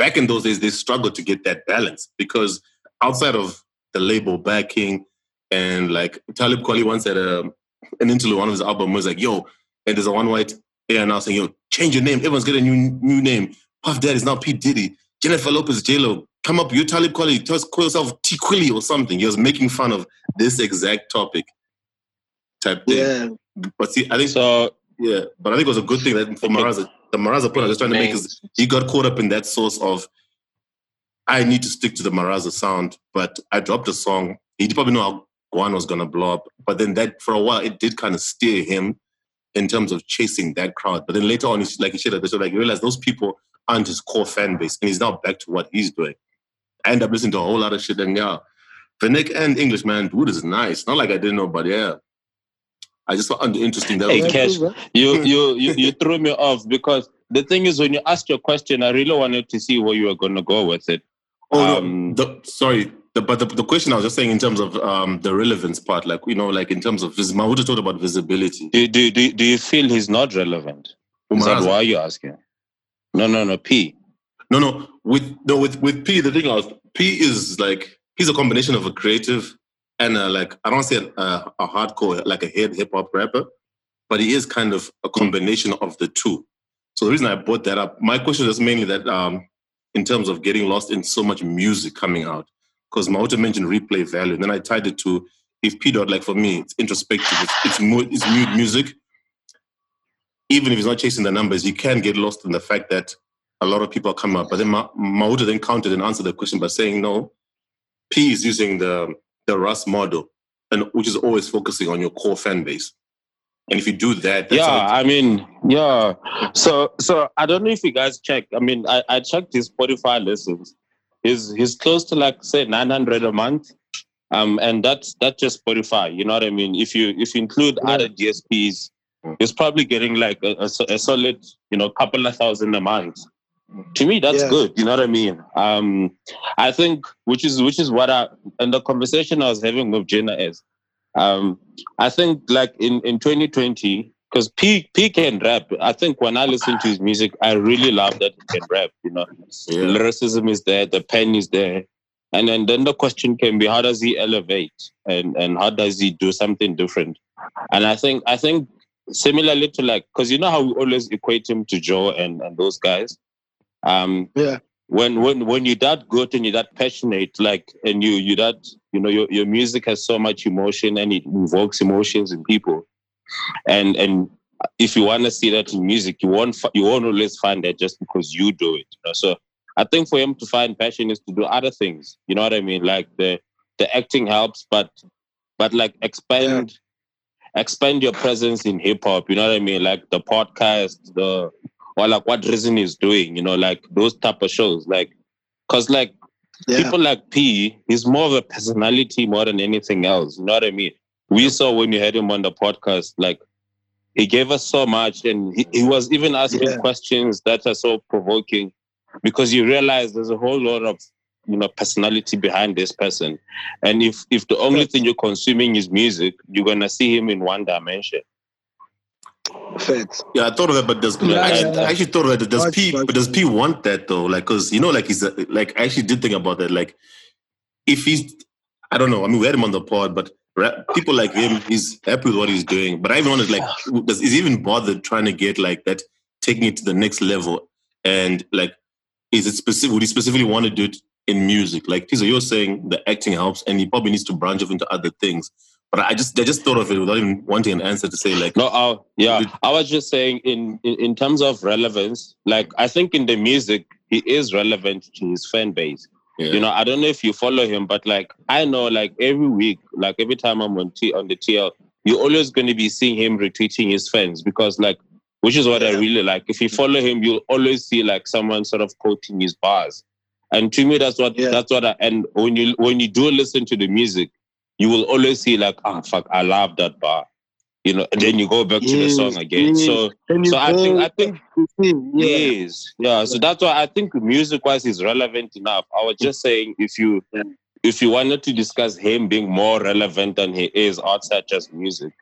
Speaker 1: back in those days, they struggled to get that balance because outside of the label backing and like Talib Kweli once had a, um, an interlude, one of his album was like, yo, and there's a one white air now saying, yo, change your name. Everyone's getting a new, new name. Puff Daddy is now P. Diddy. Jennifer Lopez, J-Lo. Come up, you Talib Kweli, just call yourself T. Quilly or something. He was making fun of this exact topic type thing.
Speaker 3: Yeah.
Speaker 1: But see, I think
Speaker 4: So
Speaker 1: yeah, but I think it was a good thing that for Maraza, the Maraza point I was trying to make is he got caught up in that source of I need to stick to the Maraza sound, but I dropped a song. He probably know how Guan was gonna blow up, but then that for a while it did kind of steer him in terms of chasing that crowd. But then later on, he's like he said the like he realized those people aren't his core fan base, and he's now back to what he's doing. I end up listening to a whole lot of shit, and yeah, Vinik and English man, dude is nice. Not like I didn't know, but yeah, I just found it interesting that
Speaker 4: Hey, Cash, you [LAUGHS] you you you threw me off because the thing is when you asked your question, I really wanted to see where you were gonna go with it.
Speaker 1: Oh,
Speaker 4: Um,
Speaker 1: no, the, sorry. The, but the, the question I was just saying in terms of um, the relevance part, like, you know, like in terms of, vis- Mahuta talked about visibility.
Speaker 4: Do, do, do, do you feel he's not relevant? Is that why you're asking? No, no, no. P.
Speaker 1: No, no. With no, with with P, the thing was P is like he's a combination of a creative and a, like I don't say a, a hardcore like a head hip hop rapper, but he is kind of a combination of the two. So the reason I brought that up, my question is mainly that um, in terms of getting lost in so much music coming out, because Mahuta mentioned replay value, and then I tied it to if P dot like for me, it's introspective, it's it's, mood, it's music. Even if he's not chasing the numbers, you can get lost in the fact that a lot of people are coming up. But then Ma- Mahuta then countered and answered the question by saying, no, P is using the, the Russ model. and which is always focusing on your core fan base. And if you do that, that's
Speaker 4: yeah, I mean, yeah. So, so I don't know if you guys check. I mean, I, I checked his Spotify listens. He's he's close to like say nine hundred a month, um, and that's that's just Spotify. You know what I mean? If you if you include
Speaker 3: Yeah.
Speaker 4: other DSPs, he's probably getting like a, a a solid, you know, couple of thousand a month. To me, that's
Speaker 3: Yeah.
Speaker 4: good. You know what I mean? Um, I think which is which is what I and the conversation I was having with Jenna is, um, I think like in in 2020 because P P can rap. I think when I listen to his music, I really love that he can rap. You know,
Speaker 1: Yeah.
Speaker 4: lyricism is there, the pen is there, and then then the question can be how does he elevate and and how does he do something different? And I think I think similarly to like because you know how we always equate him to Joe and and those guys. Um,
Speaker 3: Yeah.
Speaker 4: when when when you're that good and you're that passionate, like, and you you that you know your your music has so much emotion and it invokes emotions in people, and and if you want to see that in music, you won't you won't always find that just because you do it. You know? So I think for him to find passion is to do other things. You know what I mean? Like the the acting helps, but but like expand expand your presence in hip hop. You know what I mean? Like the podcast, the or like what Reason is doing. You know, like those type of shows. Like because like
Speaker 3: Yeah.
Speaker 4: people like P, he's more of a personality more than anything else. You know what I mean? We saw when you had him on the podcast, like he gave us so much, and he, he was even asking
Speaker 3: Yeah.
Speaker 4: questions that are so provoking because you realize there's a whole lot of you know personality behind this person, and if if the only thing you're consuming is music, you're gonna see him in one dimension.
Speaker 3: Facts.
Speaker 1: Yeah, I thought of that, but does
Speaker 3: Yeah,
Speaker 1: I, actually,
Speaker 3: yeah, yeah.
Speaker 1: I actually thought of that. Does
Speaker 3: Watch,
Speaker 1: P?
Speaker 3: watch.
Speaker 1: But does P want that though? Like, cause you know, like he's a, like I actually did think about that. Like, if he's, I don't know. I mean, we had him on the pod, but ra- people like him, he's happy with what he's doing. But I even wanted like, does is he even bothered trying to get like that, taking it to the next level? And like, is it specific? Would he specifically want to do it in music? Like, Tizo, you're saying the acting helps, and he probably needs to branch off into other things. But I just, I just thought of it without even wanting an answer to say like,
Speaker 4: No, uh, yeah, I was just saying in, in in terms of relevance, like I think in the music he is relevant to his fan base.
Speaker 1: yeah.
Speaker 4: You know, I don't know if you follow him, but like I know, like every week, like every time I'm on T on the TL, you're always going to be seeing him retweeting his fans because, like, which is what I really like. If you follow him, you'll always see like someone sort of quoting his bars, and to me, that's what
Speaker 3: Yeah.
Speaker 4: that's what. I, and when you when you do listen to the music, you will always see like, ah, fuck, I love that bar, you know, and then you go back to the song again.
Speaker 3: yes.
Speaker 4: So, so I think I think
Speaker 3: him, Yeah.
Speaker 4: Yes, yeah. So that's why I think music wise is relevant enough. I was just saying if you
Speaker 3: Yeah.
Speaker 4: if you wanted to discuss him being more relevant than he is outside just music,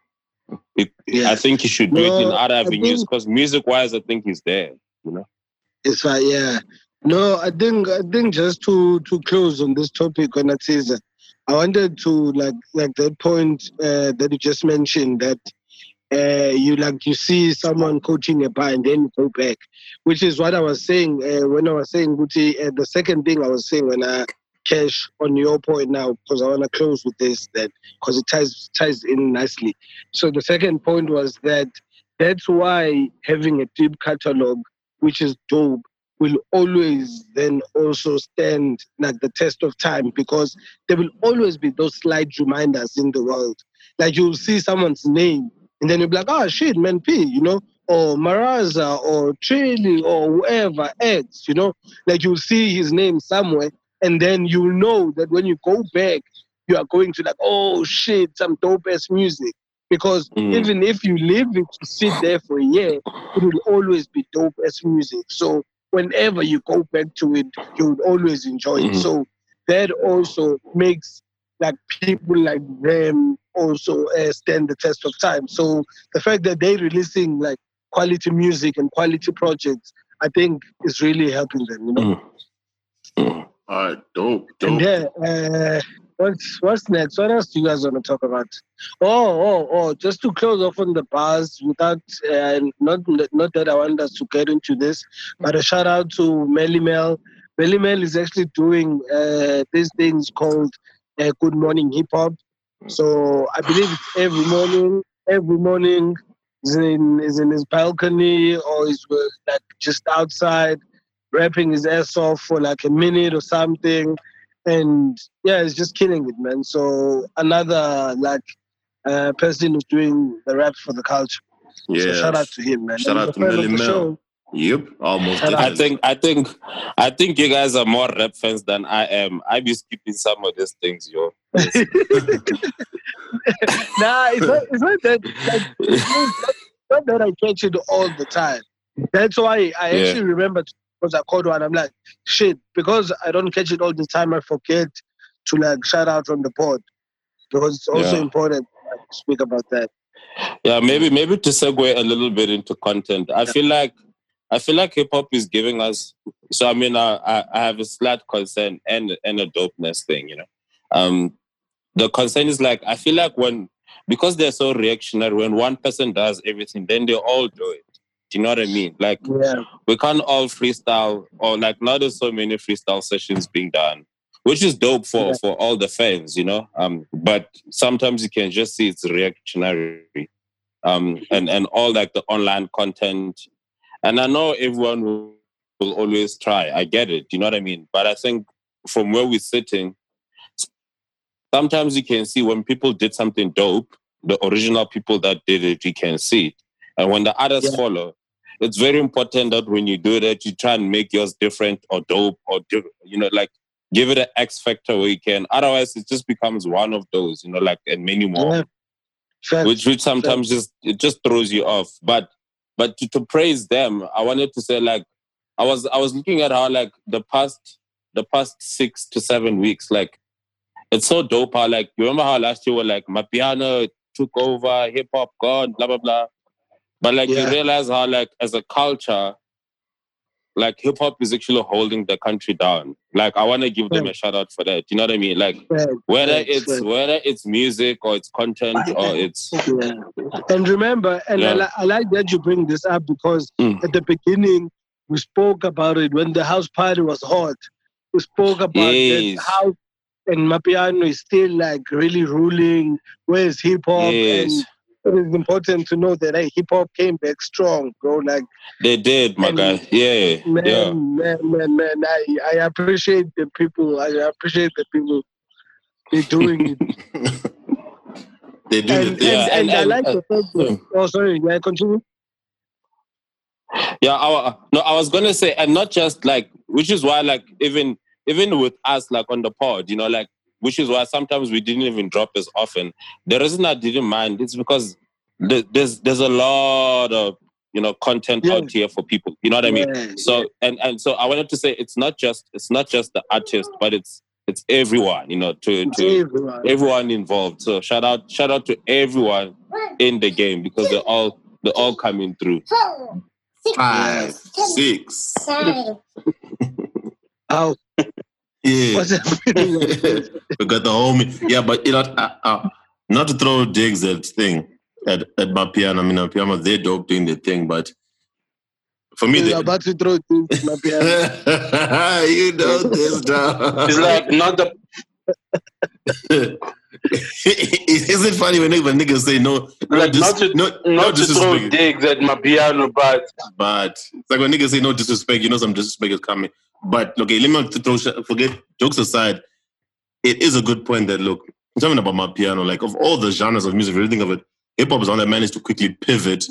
Speaker 4: it,
Speaker 3: Yeah.
Speaker 4: I think he should do it in other avenues because music wise, I think he's there. You know.
Speaker 3: It's like yeah. No, I think I think just to to close on this topic on that season, I wanted to like like that point uh, that you just mentioned that uh, you like you see someone coaching a bar and then go back, which is what I was saying uh, when I was saying Guti. Uh, the second thing I was saying when I cash on your point now because I want to close with this that because it ties ties in nicely. So the second point was that that's why having a deep catalog, which is dope, will always then also stand like the test of time because there will always be those slight reminders in the world. Like you'll see someone's name and then you'll be like, oh shit, man, P, you know, or Maraza or Trilly or whoever X, you know, like you'll see his name somewhere and then you'll know that when you go back, you are going to like, oh shit, some dope ass music. Because
Speaker 4: Mm.
Speaker 3: even if you leave it to sit there for a year, it will always be dope as music. So whenever you go back to it, you would always enjoy it.
Speaker 4: Mhm.
Speaker 3: So that also makes like people like them also uh, stand the test of time. So the fact that they're releasing like quality music and quality projects, I think is really helping them. You know.
Speaker 4: Mm. Mm.
Speaker 1: All right, dope, dope.
Speaker 3: And yeah, uh, what's what's next? What else do you guys want to talk about? Oh, oh, oh! Just to close off on the bars, without uh, not not that I want us to get into this, but a shout out to Melle Mel. Melle Mel is actually doing uh, these things called uh, Good Morning Hip Hop. So I believe it's every morning. Every morning is in is in his balcony or is like just outside rapping his ass off for like a minute or something. And yeah, he's just killing it, man. So another like uh, person who's doing the rap for the culture.
Speaker 1: Yeah.
Speaker 3: So shout out to him, man.
Speaker 1: Shout
Speaker 3: And
Speaker 1: out to
Speaker 3: a friend of Melle
Speaker 1: Mel.
Speaker 3: show.
Speaker 1: Yep, almost.
Speaker 4: I think I think I think you guys are more rap fans than I am. I be skipping some of these things, yo. [LAUGHS]
Speaker 3: Nah, it's not, it's not that. Like, [LAUGHS] it's not, not that I catch it all the time. That's why I
Speaker 4: Yeah.
Speaker 3: actually remember because I called one. I'm like, shit, because I don't catch it all the time. I forget to like shout out on the pod because it's also
Speaker 4: Yeah.
Speaker 3: important to speak about that.
Speaker 4: Yeah, maybe maybe to segue a little bit into content. I feel like I feel like hip hop is giving us. So I mean, I, I I have a slight concern and and a dopeness thing. You know, um, the concern is like I feel like when because they're so reactionary, when one person does everything, then they all do it. Do you know what I mean? Like
Speaker 3: Yeah,
Speaker 4: we can't all freestyle or like now there's so many freestyle sessions being done which is dope for
Speaker 3: Yeah.
Speaker 4: for all the fans you know? Um but sometimes you can just see it's reactionary um and and all like the online content. And i know everyone will, will always try. I get it. Do you know what i mean? But i think from where we're sitting sometimes you can see when people did something dope the original people that did it you can see. it and when the others
Speaker 3: Yeah.
Speaker 4: follow it's very important that when you do that, you try and make yours different or dope or you know, like give it an X factor where you can. Otherwise, it just becomes one of those, you know, like and many more,
Speaker 3: yeah.
Speaker 4: Which which sometimes just it just throws you off. But but to, to praise them, I wanted to say like I was I was looking at how like the past the past six to seven weeks, like it's so dope. How like you remember how last year were like amapiano took over, hip hop gone, blah blah blah. But like
Speaker 3: Yeah.
Speaker 4: you realize how like as a culture, like hip hop is actually holding the country down. Like I want to give them a shout out for that. You know what I mean? Like whether it's whether it's music or it's content or it's
Speaker 3: Yeah. And remember, and I, li- I like that you bring this up because
Speaker 4: Mm.
Speaker 3: at the beginning we spoke about it when the house party was hot. We spoke about
Speaker 4: Yes.
Speaker 3: how and amapiano is still like really ruling. Where's hip hop?
Speaker 4: yes,
Speaker 3: And it is important to know that hey, hip hop came back strong, bro. Like
Speaker 4: they did, my guy. Yeah,
Speaker 3: man,
Speaker 4: yeah.
Speaker 3: man, man, man. I, I appreciate the people. I appreciate the people. They're doing it. [LAUGHS]
Speaker 1: they do
Speaker 3: and,
Speaker 1: the.
Speaker 4: Yeah,
Speaker 3: and, and,
Speaker 4: and-
Speaker 3: I like the fact that, uh, oh sorry, may I continue?
Speaker 4: Yeah, I, no, I was gonna say, and not just like, which is why, like, even even with us, like on the pod, you know, like, which is why sometimes we didn't even drop as often. The reason I didn't mind is because the, there's there's a lot of you know content
Speaker 3: Yeah.
Speaker 4: out here for people. You know what I mean?
Speaker 3: Yeah,
Speaker 4: So and and so I wanted to say it's not just it's not just the artist, but it's it's everyone. You know, to
Speaker 3: it's
Speaker 4: to
Speaker 3: everyone.
Speaker 4: everyone involved. So shout out shout out to everyone in the game because they're all they're all coming through.
Speaker 5: four, six,
Speaker 1: Five,
Speaker 5: seven,
Speaker 1: six.
Speaker 5: nine.
Speaker 3: How
Speaker 1: Yeah.
Speaker 3: what's? [LAUGHS]
Speaker 1: We got the homie. Yeah, but you know, uh, uh, not to throw digs at thing at, at amapiano. I mean, amapiano, they're dope doing the thing, but for me,
Speaker 3: You're
Speaker 1: they,
Speaker 3: about to throw things at amapiano. [LAUGHS]
Speaker 1: you know this now.
Speaker 2: It's like not the [LAUGHS]
Speaker 1: Is it funny when, when niggas say no, no,
Speaker 2: Like,
Speaker 1: dis-
Speaker 2: not to-
Speaker 1: no, no
Speaker 2: not to throw digs at amapiano, but
Speaker 1: but it's like when niggas say no disrespect, you know some disrespect is coming. But okay, let me throw forget jokes aside. It is a good point that look, talking about amapiano. Like of all the genres of music, if you think of it, hip hop is one that managed to quickly pivot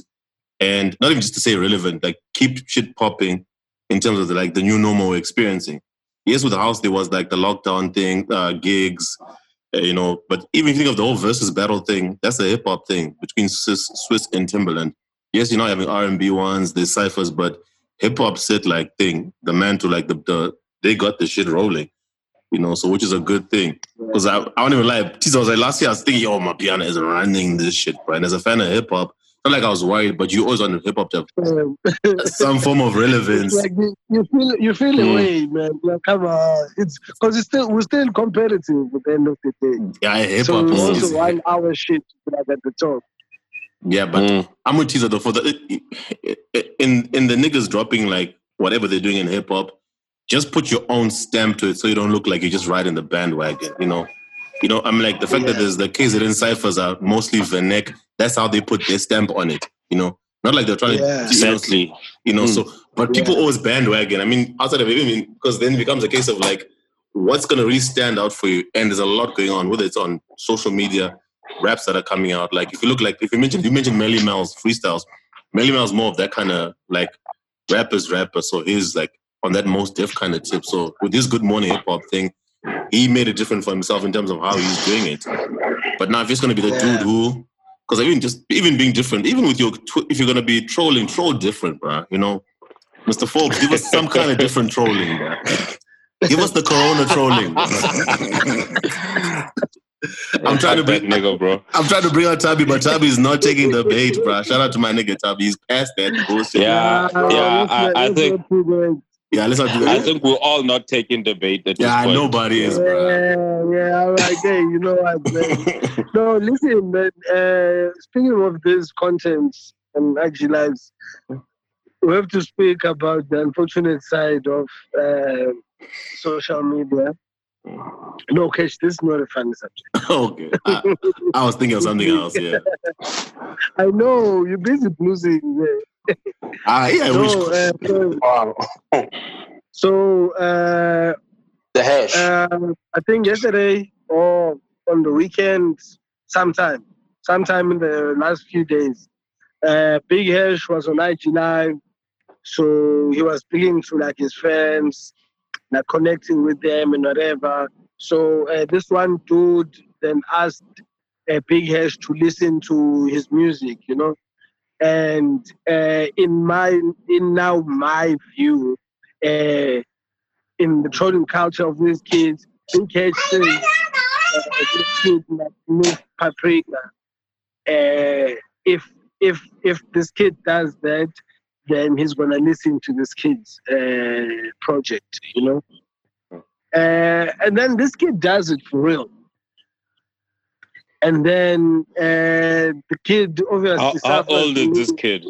Speaker 1: and not even just to say relevant, like keep shit popping in terms of the, like the new normal we're experiencing. Yes, with the house there was like the lockdown thing, uh, gigs, uh, you know. But even if you think of the whole Verzuz battle thing, that's a hip hop thing between Swizz, Swizz and Timbaland. Yes, you're not having R and B ones, there's ciphers, but hip hop set like thing, the man to like the, the they got the shit rolling, you know. So which is a good thing because I, I don't even lie. I was like last year I was thinking, oh amapiano is running this shit, right? And as a fan of hip hop, not like I was worried, but you always want hip hop to have [LAUGHS] some form of relevance.
Speaker 3: like you, you feel you feel
Speaker 4: Mm.
Speaker 3: away, man. Like, come on, it's because it's still we're still competitive at the end of the day.
Speaker 1: Yeah, hip hop is,
Speaker 3: also
Speaker 1: is
Speaker 3: want our shit like at the top.
Speaker 1: Yeah, but
Speaker 4: Mm.
Speaker 1: I'm with teaser though for the in in the niggas dropping like whatever they're doing in hip hop, just put your own stamp to it so you don't look like you're just riding the bandwagon, you know. You know, I'm like the fact that there's the KZN ciphers are mostly Venek, that's how they put their stamp on it, you know. Not like they're trying
Speaker 3: Yeah.
Speaker 1: to you know, you know,
Speaker 4: Mm.
Speaker 1: so but people always bandwagon. I mean, outside of it, even because then it becomes a case of like, what's going to really stand out for you? And there's a lot going on, whether it's on social media, raps that are coming out. Like if you look like if you mentioned you mentioned Melle Mel's freestyles, Melle Mel's more of that kind of like rappers rapper. So he's like on that Mos Def kind of tip. So with this Good Morning Hip Hop thing, he made it different for himself in terms of how he's doing it. But now if it's going to be the yeah. dude who, because even just even being different, even with your if you're going to be trolling, troll different, bro. You know, Mr. Forbes, give us some kind of different trolling, bro. Give us the Corona trolling. [LAUGHS] I'm trying to bring
Speaker 4: nigga, bro.
Speaker 1: I'm trying to bring out Tabby, but Tabby is not taking the bait, bro. Shout out to my nigga Tabby. He's past that bullshit.
Speaker 4: Yeah, yeah. I, I think.
Speaker 1: Yeah, let's not do
Speaker 4: that. I think we're all not taking the bait. At
Speaker 1: yeah, nobody is, bro.
Speaker 3: Yeah, yeah. I'm like, hey, you know what? [LAUGHS] Man. no, listen, man. Uh, speaking of this content and actually lives, we have to speak about the unfortunate side of. Uh, social media. No, Kesh, this is not a funny subject. [LAUGHS]
Speaker 1: okay. I, I, was thinking of something else, yeah. [LAUGHS]
Speaker 3: I know, you're busy losing.
Speaker 1: Ah, yeah, [LAUGHS] so, uh, so, wow.
Speaker 3: so uh,
Speaker 2: the hash.
Speaker 3: Uh, I think yesterday or on the weekend, sometime, sometime in the last few days, uh, Big Hash was on IG Live. So he was speaking to like his friends, like connecting with them and whatever. So uh, this one dude then asked uh, Big Hash to listen to his music, you know. And uh, in my in now my view, uh, in the trolling culture of these kids, Big Hash says uh, this kid like paprika. Uh, if if if this kid does that, then he's gonna listen to this kid's uh, project, you know. Uh, and then this kid does it for real. And then uh, the kid obviously.
Speaker 4: How, how old is this kid?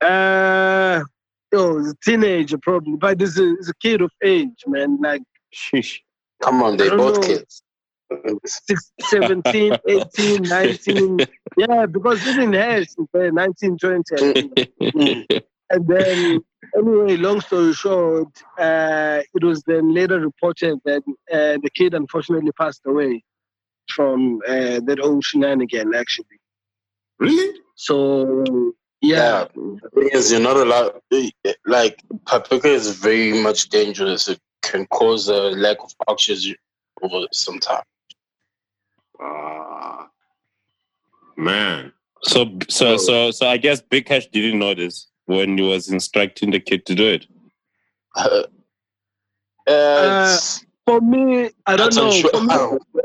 Speaker 3: Uh, oh, he's a teenager probably, but this is a kid of age, man. Like,
Speaker 2: Sheesh. come on, they both know. kids.
Speaker 3: 17, 18, 19. Yeah, because even has 19, 20. [LAUGHS] and then, anyway, long story short, uh, it was then later reported that uh, the kid unfortunately passed away from uh, that whole shenanigan, actually.
Speaker 1: Really?
Speaker 3: So, yeah.
Speaker 2: yeah. you're not allowed, like, paprika is very much dangerous. It can cause a lack of oxygen over some time.
Speaker 1: Uh, man.
Speaker 4: So so so so I guess Big Hash didn't know this when he was instructing the kid to do it.
Speaker 2: Uh,
Speaker 3: uh, for me, I don't know. For me,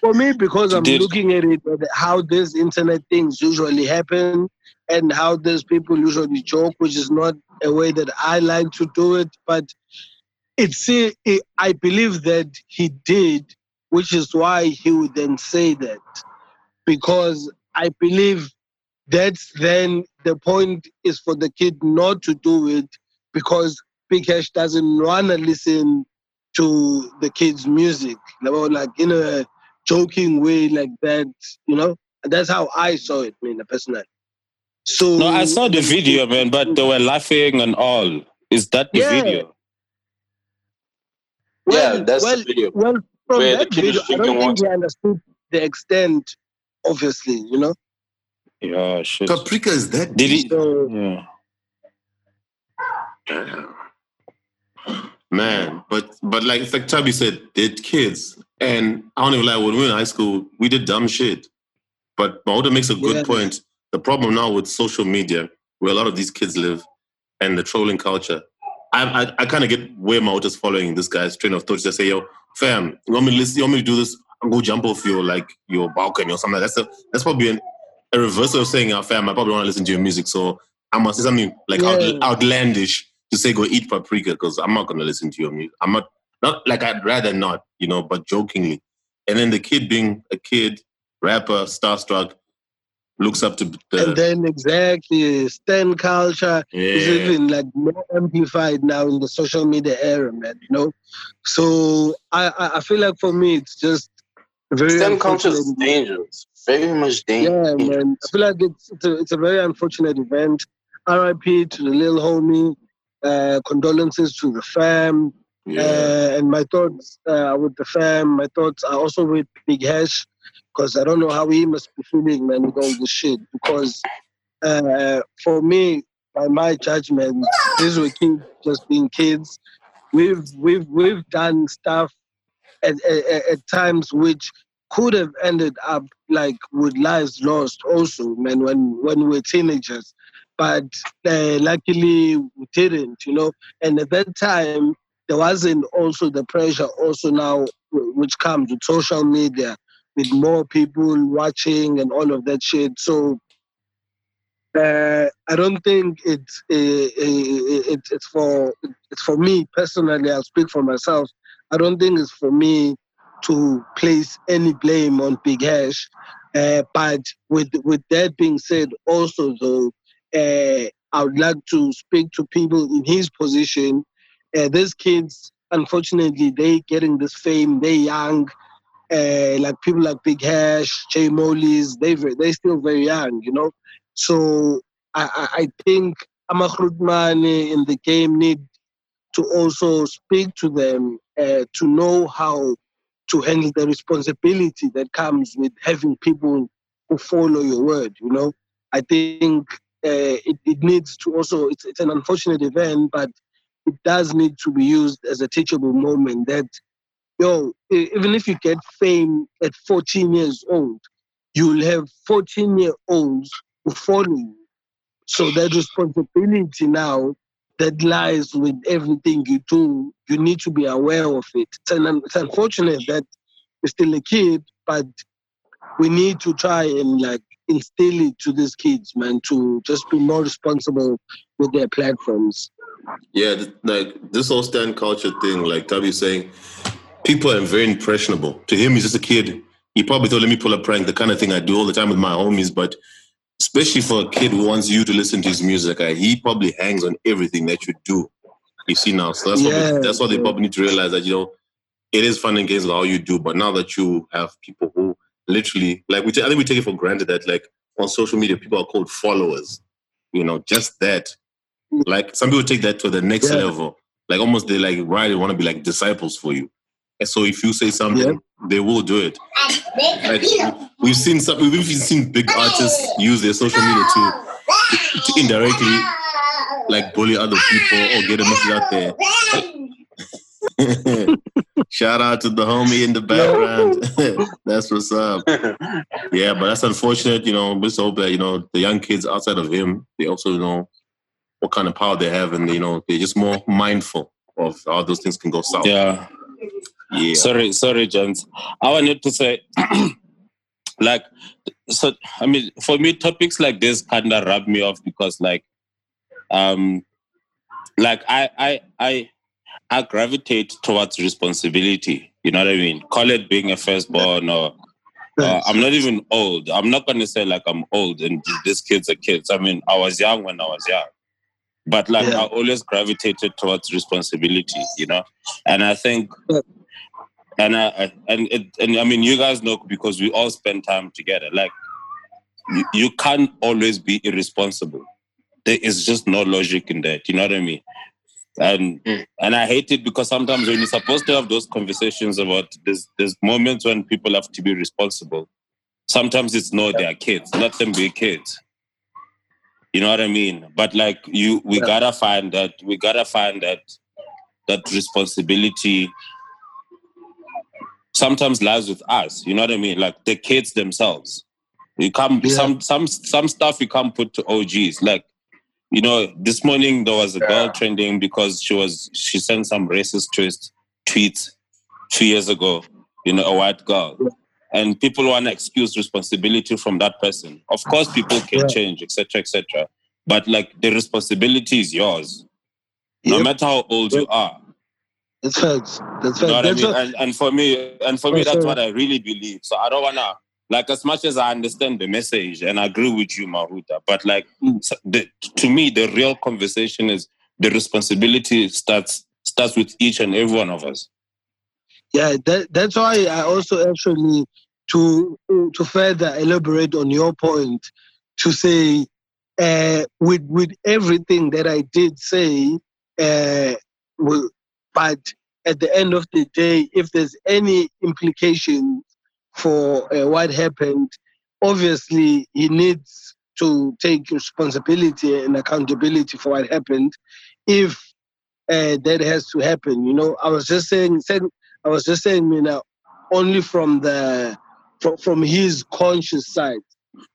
Speaker 3: for me, because I'm did. looking at it, how these internet things usually happen, and how these people usually joke, which is not a way that I like to do it. But it's, it, I believe that he did which is why he would then say that. Because I believe that's then the point is for the kid not to do it because Big Hash doesn't want to listen to the kid's music, like in a joking way, like that, you know. And that's how I saw it, man, personally. So
Speaker 4: no, I saw the video, man, but they were laughing and all. Is that the yeah. video?
Speaker 2: Well, yeah, that's well, the video.
Speaker 3: Well, from Where that video, I don't think he understood the extent, obviously, you know?
Speaker 4: Yeah, shit.
Speaker 1: Paprika is that
Speaker 4: Did he? So, yeah.
Speaker 1: Damn. Man, but but like it's like Tubby said, they're kids. And I don't even lie, when we were in high school, we did dumb shit. But Mahuta makes a good yeah. point. The problem now with social media, where a lot of these kids live, and the trolling culture, I I, I kind of get where Mahuta's following this guy's train of thought. To say, yo, fam, you want me to listen, you want me to do this and go jump off your like your balcony or something like that. That's a, that's probably an, a reversal of saying, oh, fam, I probably want to listen to your music. So I must say something like yeah. out, outlandish to say go eat paprika because I'm not gonna listen to your music. I'm not not like I'd rather not, you know, but jokingly. And then the kid being a kid, rapper, starstruck, looks up to the
Speaker 3: and then exactly stan culture yeah. is even like more amplified now in the social media era man you know? So i i feel like for me it's just very
Speaker 2: stan culture is dangerous. Very much dangerous
Speaker 3: yeah man. I feel like it's it's a, it's a very unfortunate event. Rip to the little homie uh, condolences to the fam.
Speaker 1: Yeah.
Speaker 3: Uh, and my thoughts uh, with the fam, my thoughts are also with Big Hash, because I don't know how he must be feeling, man, with all this shit. Because uh, for me, by my judgment, these were kids just being kids. We've we've we've done stuff at, at, at times which could have ended up like with lives lost also man when when we were teenagers but uh, luckily we didn't you know and at that time there wasn't also the pressure also now which comes with social media with more people watching and all of that shit so uh, I don't think it's uh, it, it's for it's for me personally. I'll speak for myself. I don't think it's for me to place any blame on Big Hash. Uh, but with with that being said, also though, uh, I would like to speak to people in his position. Uh, these kids, unfortunately, they getting this fame. They young, uh, like people like Big Hash, J Molley's. they're they're still very young, you know. So I, I, think Amakrutmane in the game need to also speak to them uh, to know how to handle the responsibility that comes with having people who follow your word. You know, I think uh, it, it needs to also. It's, it's an unfortunate event, but it does need to be used as a teachable moment. That yo, even if you get fame at 14 years old, you'll have 14 year olds who follow you. So that responsibility now that lies with everything you do, you need to be aware of it. It's, an, it's unfortunate that you're still a kid, but we need to try and like instill it to these kids, man, to just be more responsible with their platforms.
Speaker 1: Yeah, like this whole stan culture thing, like Tabi saying, people are very impressionable. To him, he's just a kid. He probably thought, let me pull a prank, the kind of thing I do all the time with my homies, but especially for a kid who wants you to listen to his music, uh, he probably hangs on everything that you do. You see now, so that's
Speaker 3: Yeah,
Speaker 1: what that's what they probably need to realize that you know it is fun and games with how you do, but now that you have people who literally like we, ta- I think we take it for granted that like on social media people are called followers. You know, just that. Like some people take that to the next
Speaker 3: Yeah.
Speaker 1: level. Like almost they like right, they want to be like disciples for you. And so if you say something, they will do it. Like we've seen some, we've even seen big artists use their social media to, to indirectly like bully other people or get a message out there. [LAUGHS] Shout out to the homie in the background. [LAUGHS] that's what's up. Yeah, but that's unfortunate. You know, we just hope that you know the young kids outside of him, they also know what kind of power they have, and you know they're just more mindful of how those things can go south.
Speaker 4: Yeah.
Speaker 1: Yeah.
Speaker 4: Sorry, sorry, gents. I wanted to say, [CLEARS THROAT] like, so I mean, for me, topics like this kind of rub me off because, like, um, like I, I, I, I gravitate towards responsibility. You know what I mean? Call it being a firstborn, or uh, I'm not even old. I'm not gonna say like I'm old and these kids are kids. I mean, I was young when I was young, but like
Speaker 3: Yeah.
Speaker 4: I always gravitated towards responsibility. You know, and I think. And I I- and it, and I mean you guys know because we all spend time together. Like you, you can't always be irresponsible. There is just no logic in that. You know what I mean? And
Speaker 2: Mm.
Speaker 4: and I hate it because sometimes when you're supposed to have those conversations about there's there's moments when people have to be responsible. Sometimes it's no, they are kids. Let them be kids. You know what I mean? But like you, we
Speaker 3: Yeah.
Speaker 4: gotta find that we gotta find that that responsibility sometimes lies with us. You know what I mean? Like the kids themselves. You can't
Speaker 3: Yeah.
Speaker 4: some some some stuff you can't put to OGs. Like, you know, this morning there was a girl trending because she was she sent some racist twist tweets two years ago, you know, a white girl. And people want to excuse responsibility from that person. Of course, people can
Speaker 3: Yeah.
Speaker 4: change, etc., etc. But like the responsibility is yours, no matter how old you are.
Speaker 3: That's facts. That's
Speaker 4: You know
Speaker 3: facts.
Speaker 4: what I mean? And, and for me, and for me, that's what I really believe. So I don't wanna like as much as I understand the message and I agree with you, Mahuta. But like
Speaker 3: Mm.
Speaker 4: the, to me, the real conversation is the responsibility starts starts with each and every one of us.
Speaker 3: yeah, that, that's why I also actually to to further elaborate on your point to say uh, with with everything that I did say, uh, will, but at the end of the day, if there's any implication for uh, what happened, obviously he needs to take responsibility and accountability for what happened. If uh, that has to happen, you know, I was just saying, saying I was just saying, you know, only from the from, from his conscious side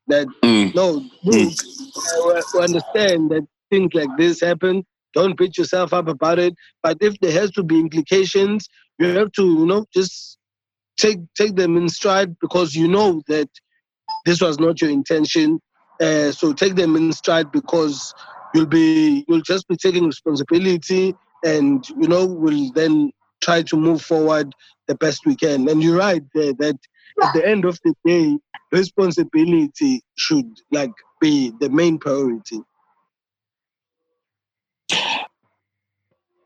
Speaker 3: that
Speaker 1: Mm.
Speaker 3: no, look, I I understand that things like this happen. Don't beat yourself up about it. But if there has to be implications, you have to, you know, just take take them in stride because you know that this was not your intention. Uh, so take them in stride because you'll be you'll just be taking responsibility and you know we'll then try to move forward the best we can. And you're right there that at the end of the day, responsibility should like be the main priority.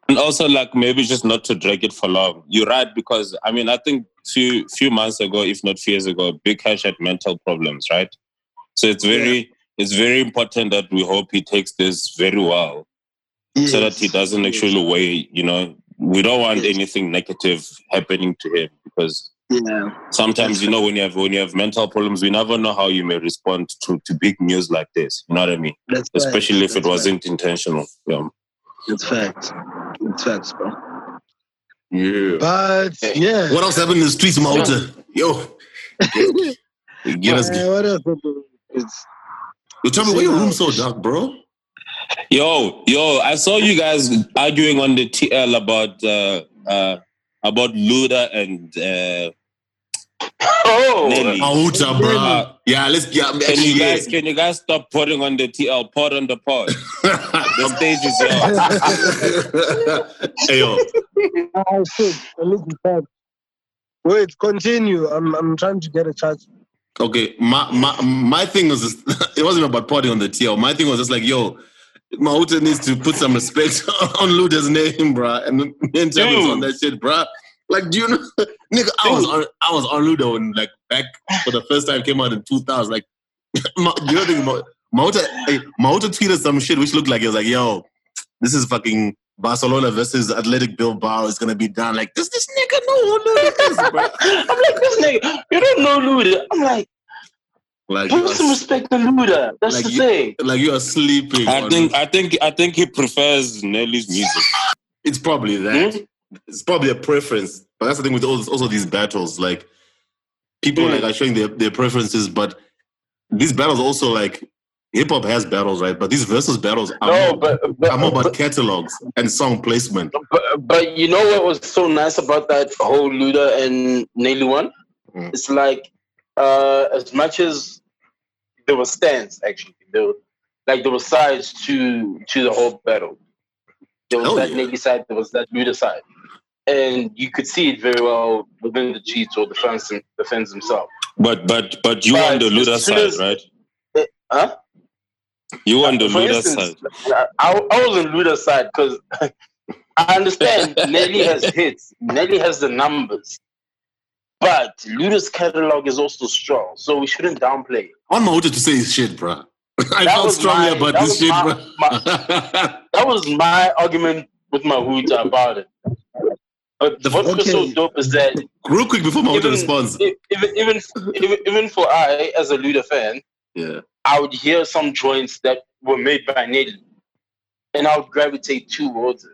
Speaker 4: And also, like maybe just not to drag it for long. You're right because I mean I think few few months ago, if not few years ago, Big Hash had mental problems, right? So it's very it's very important that we hope he takes this very well, so that he doesn't
Speaker 3: Yes.
Speaker 4: actually weigh. You know, we don't want
Speaker 3: Yes.
Speaker 4: anything negative happening to him because
Speaker 3: Yeah.
Speaker 4: sometimes you know when you have when you have mental problems, we never know how you may respond to to big news like this. You know what I mean?
Speaker 3: That's right.
Speaker 4: Especially if it wasn't intentional. Yeah.
Speaker 3: Right. It's facts. It's facts, bro.
Speaker 1: Yeah.
Speaker 3: But yeah.
Speaker 1: What else happened in the streets, Mauta? Yo. [LAUGHS] Get us.
Speaker 3: Uh, what else? It's,
Speaker 1: Yo, tell me, why your room so dark, bro?
Speaker 4: Yo, yo, I saw you guys arguing on the TL about uh, uh, about Luda and uh,
Speaker 2: Oh,
Speaker 4: Nelly.
Speaker 1: Mauta, bro.
Speaker 4: Uh,
Speaker 1: Yeah, let's get.
Speaker 4: Can
Speaker 1: Actually,
Speaker 4: you guys can you guys stop putting on the TL? Pod on the pod. [LAUGHS] The stage is yours.
Speaker 1: hey, yo.
Speaker 3: I should. I need to. Wait, continue. I'm I'm trying to get a chat.
Speaker 1: Okay, my my my thing was just, [LAUGHS] it wasn't about partying on the TL. My thing was just like, yo, Mahuta needs to put some respect [LAUGHS] on Luda's name, bruh. And me and Tim was on that shit, bruh. Like, do you know, [LAUGHS] nigga? I was on I was on Luda when like back for the first time came out in 2000. Like, [LAUGHS] Ma- you know, think about Mahuta, hey, tweeted some shit which looked like it was like, yo, this is fucking Barcelona versus Athletic Bilbao is gonna be done. Like, does this nigga know who Luda is, bruh? [LAUGHS]
Speaker 2: I'm like, this nigga, you don't know Luda. I'm like,
Speaker 1: Like,
Speaker 2: put
Speaker 1: you
Speaker 2: some
Speaker 1: are,
Speaker 2: respect to Luda. That's
Speaker 1: Like
Speaker 2: the
Speaker 1: you-
Speaker 2: thing.
Speaker 1: like you are sleeping.
Speaker 4: I
Speaker 1: on-
Speaker 4: think I think I think he prefers Nelly's music.
Speaker 1: It's probably that.
Speaker 2: Hmm?
Speaker 1: It's probably a preference. But that's the thing with all this, also these battles. Like people
Speaker 2: Mm.
Speaker 1: like are showing their, their preferences, but these battles also like hip hop has battles, right? But these Verzuz battles are,
Speaker 2: No,
Speaker 1: more,
Speaker 2: but but,
Speaker 1: are more about
Speaker 2: but,
Speaker 1: catalogs and song placement.
Speaker 2: but but you know what was so nice about that whole Luda and Nelly one?
Speaker 1: Mm.
Speaker 2: It's like uh, as much as there were stands actually, there were, like there were sides to to the whole battle. There was
Speaker 1: Hell
Speaker 2: that
Speaker 1: yeah.
Speaker 2: Nelly side, there was that Luda side, and you could see it very well within the cheats or the fans the fans themselves.
Speaker 4: But but but you
Speaker 2: But
Speaker 4: on the
Speaker 2: as
Speaker 4: Luda side,
Speaker 2: as-
Speaker 4: right?
Speaker 2: Eh, huh?
Speaker 4: You on the
Speaker 2: For
Speaker 4: Luda
Speaker 2: instance,
Speaker 4: side.
Speaker 2: I, I was on Luda's side because [LAUGHS] I understand Nelly has [LAUGHS] hits, Nelly has the numbers, but Luda's catalog is also strong, so we shouldn't downplay it.
Speaker 1: I want Mahuta to say his shit, bro. [LAUGHS] I
Speaker 2: That
Speaker 1: felt
Speaker 2: was
Speaker 1: strongly
Speaker 2: my-
Speaker 1: about
Speaker 2: that
Speaker 1: this shit,
Speaker 2: my-
Speaker 1: bruh.
Speaker 2: That was my argument with Mahuta about it. But
Speaker 1: The-
Speaker 2: what was so dope is that
Speaker 1: Real quick before my
Speaker 2: even,
Speaker 1: responds.
Speaker 2: e- even, even, even, even for I, as a Luda fan,
Speaker 1: Yeah.
Speaker 2: I would hear some joints that were made by Nelly, and I would gravitate towards it.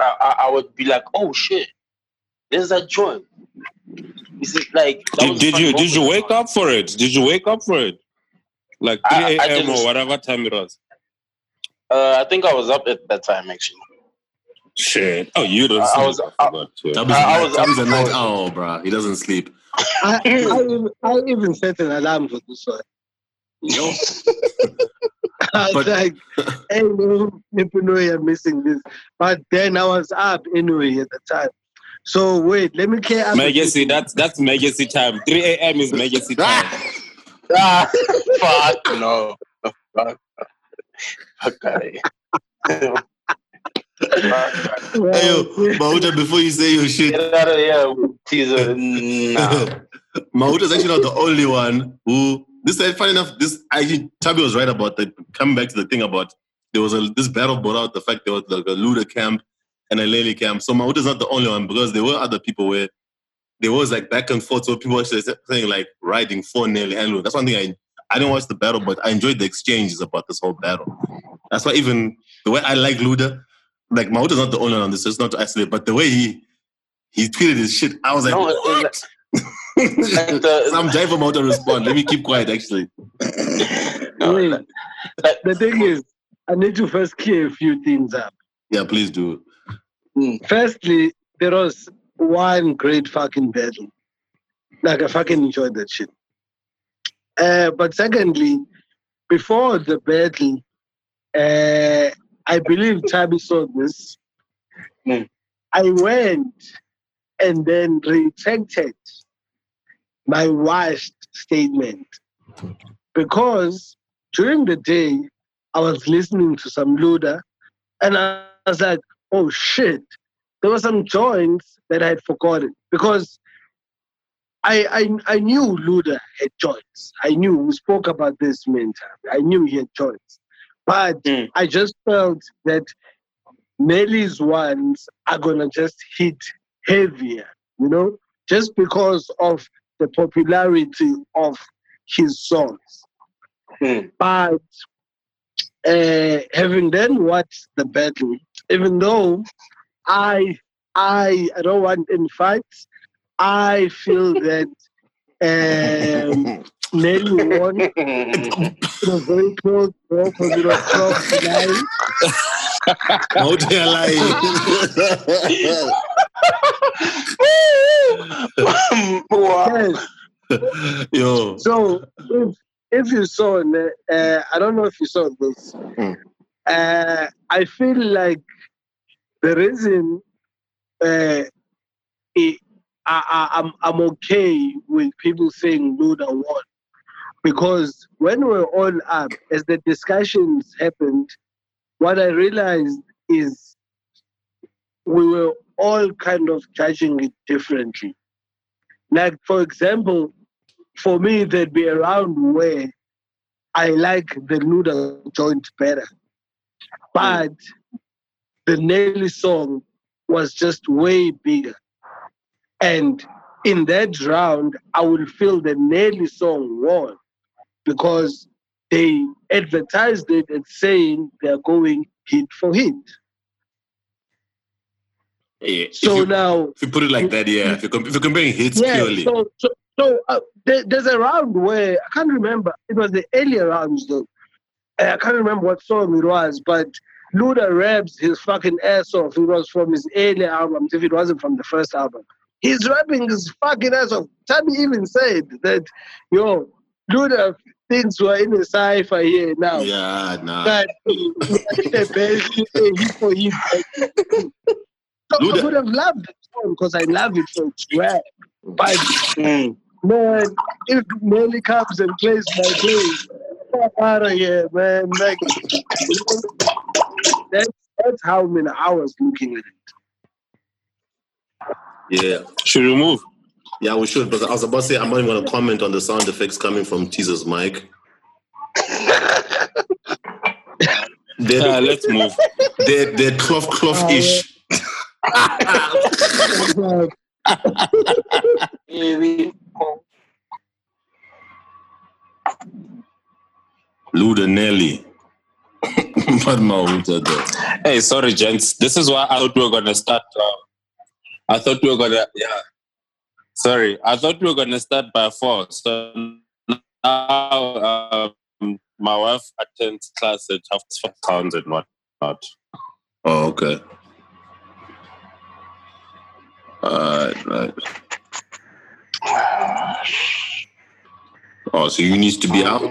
Speaker 2: I, I, I would be like, "Oh shit, there's that joint." You see, like,
Speaker 4: Did,
Speaker 2: a
Speaker 4: did you did you wake up for it? Did you wake up for it? Like 3 a.m. or whatever time it was.
Speaker 2: Uh, I think I was up at that time actually.
Speaker 4: Shit. Oh, you don't.
Speaker 2: I- I
Speaker 4: sleep.
Speaker 2: was-
Speaker 4: I forgot, yeah.
Speaker 1: Tubby's,
Speaker 2: I- I
Speaker 1: a,
Speaker 2: was
Speaker 1: night, Tubby's a
Speaker 2: up
Speaker 1: night
Speaker 2: for-
Speaker 1: owl, bruh. He doesn't sleep.
Speaker 3: I, I, even, I even set an alarm for this one. [LAUGHS] You [LAUGHS] know? I was
Speaker 1: But-
Speaker 3: like, hey, no, people know you're missing this. But then I was up anyway at the time. So wait, let me clear up.
Speaker 4: Legacy, that's that's legacy time. 3 a.m. is legacy time.
Speaker 2: Ah, [LAUGHS] fuck no. Fuck. Fuck outta.
Speaker 1: Hey, yo, Mahuta, before you say your shit,
Speaker 2: Get out of here, teaser. Nah. [LAUGHS]
Speaker 1: Mahuta's actually not the only one who. This is funny enough. This actually, Tabi was right about the coming back to the thing about there was a this battle brought out the fact there was like a Luda camp and a Nelly camp. So Mahuto's not the only one because there were other people where there was like back and forth. So people were saying like riding for Nelly Handler. That's one thing I I didn't watch the battle, but I enjoyed the exchanges about this whole battle. That's why even the way I like Luda, like Mahuto's not the only one on this. So it's not to isolate, but the way he he tweeted his shit, I was like,
Speaker 2: No,
Speaker 1: what?
Speaker 2: like the- [LAUGHS]
Speaker 1: Some jive for Mahuto to respond. Let me keep quiet. Actually,
Speaker 2: No,
Speaker 3: Wait,
Speaker 2: like-
Speaker 3: the thing is, I need to first clear a few things up.
Speaker 1: yeah, please do.
Speaker 3: Firstly, there was one great fucking battle. Like I fucking enjoyed that shit. Uh, but secondly, before the battle, uh, I believe Tabi saw this.
Speaker 2: Mm.
Speaker 3: I went and then retracted my washed statement because during the day I was listening to some Luda and I was like, oh shit, there were some joints that I had forgotten because I I, I knew Luda had joints. I knew we spoke about this many times. I knew he had joints, but
Speaker 2: Mm.
Speaker 3: I just felt that Nelly's ones are gonna just hit heavier, you know, just because of the popularity of his songs.
Speaker 2: Hmm.
Speaker 3: But uh, having then watched the battle, even though I I I don't want any fights, I feel that [LAUGHS] um, Nelly won. It was very close, bro, because it was 12 to 9.
Speaker 1: Mahuto, you're lying.
Speaker 3: Yes. [LAUGHS]
Speaker 1: Yo,
Speaker 3: So if, if you saw, uh, I don't know if you saw this.
Speaker 1: Hmm.
Speaker 3: Uh, I feel like the reason uh, it, I, I, I'm I'm okay with people saying Luda won because when we're all up, as the discussions happened, what I realized is we were all kind of judging it differently. Like, for example, for me, there'd be a round where I like the Luda joint better. But the Nelly song was just way bigger. And in that round, I would feel the Nelly song won because they advertised it and saying they're going hit for hit.
Speaker 1: Yeah, if
Speaker 3: So
Speaker 1: you-
Speaker 3: now
Speaker 1: If you put it like that, yeah. If you're, if you're comparing hits
Speaker 3: yeah,
Speaker 1: purely,
Speaker 3: so so, so uh, there, there's a round where I can't remember. It was the earlier rounds though. Uh, I can't remember what song it was, but Luda raps his fucking ass off. It was from his earlier albums. If it wasn't from the first album, he's rapping his fucking ass off. Tabi even said that, yo, Luda thinks we're in a cipher here now.
Speaker 1: yeah, nah.
Speaker 3: But [LAUGHS] the best for him. So I would have loved the song because I love it for its. But
Speaker 2: Mm.
Speaker 3: man, if Nelly comes and plays my fuck out of here, man. Like that's that's how many hours looking at it.
Speaker 1: Yeah.
Speaker 4: Should we move?
Speaker 1: Yeah, we should. But I was about to say, I'm not even going to comment on the sound effects coming from Teaser's mic. they're,
Speaker 4: Uh, let's move.
Speaker 1: they're, they're cloth cloth ish. Luda Nelly. but Mahuta though.
Speaker 4: Hey, sorry, gents. This is why I thought we were gonna start. Uh, I thought we were gonna. Yeah. Sorry, I thought we were gonna start by four. So now um, my wife attends class at half past pounds and whatnot.
Speaker 1: Oh, okay. Alright, right. Oh, so you need to be out?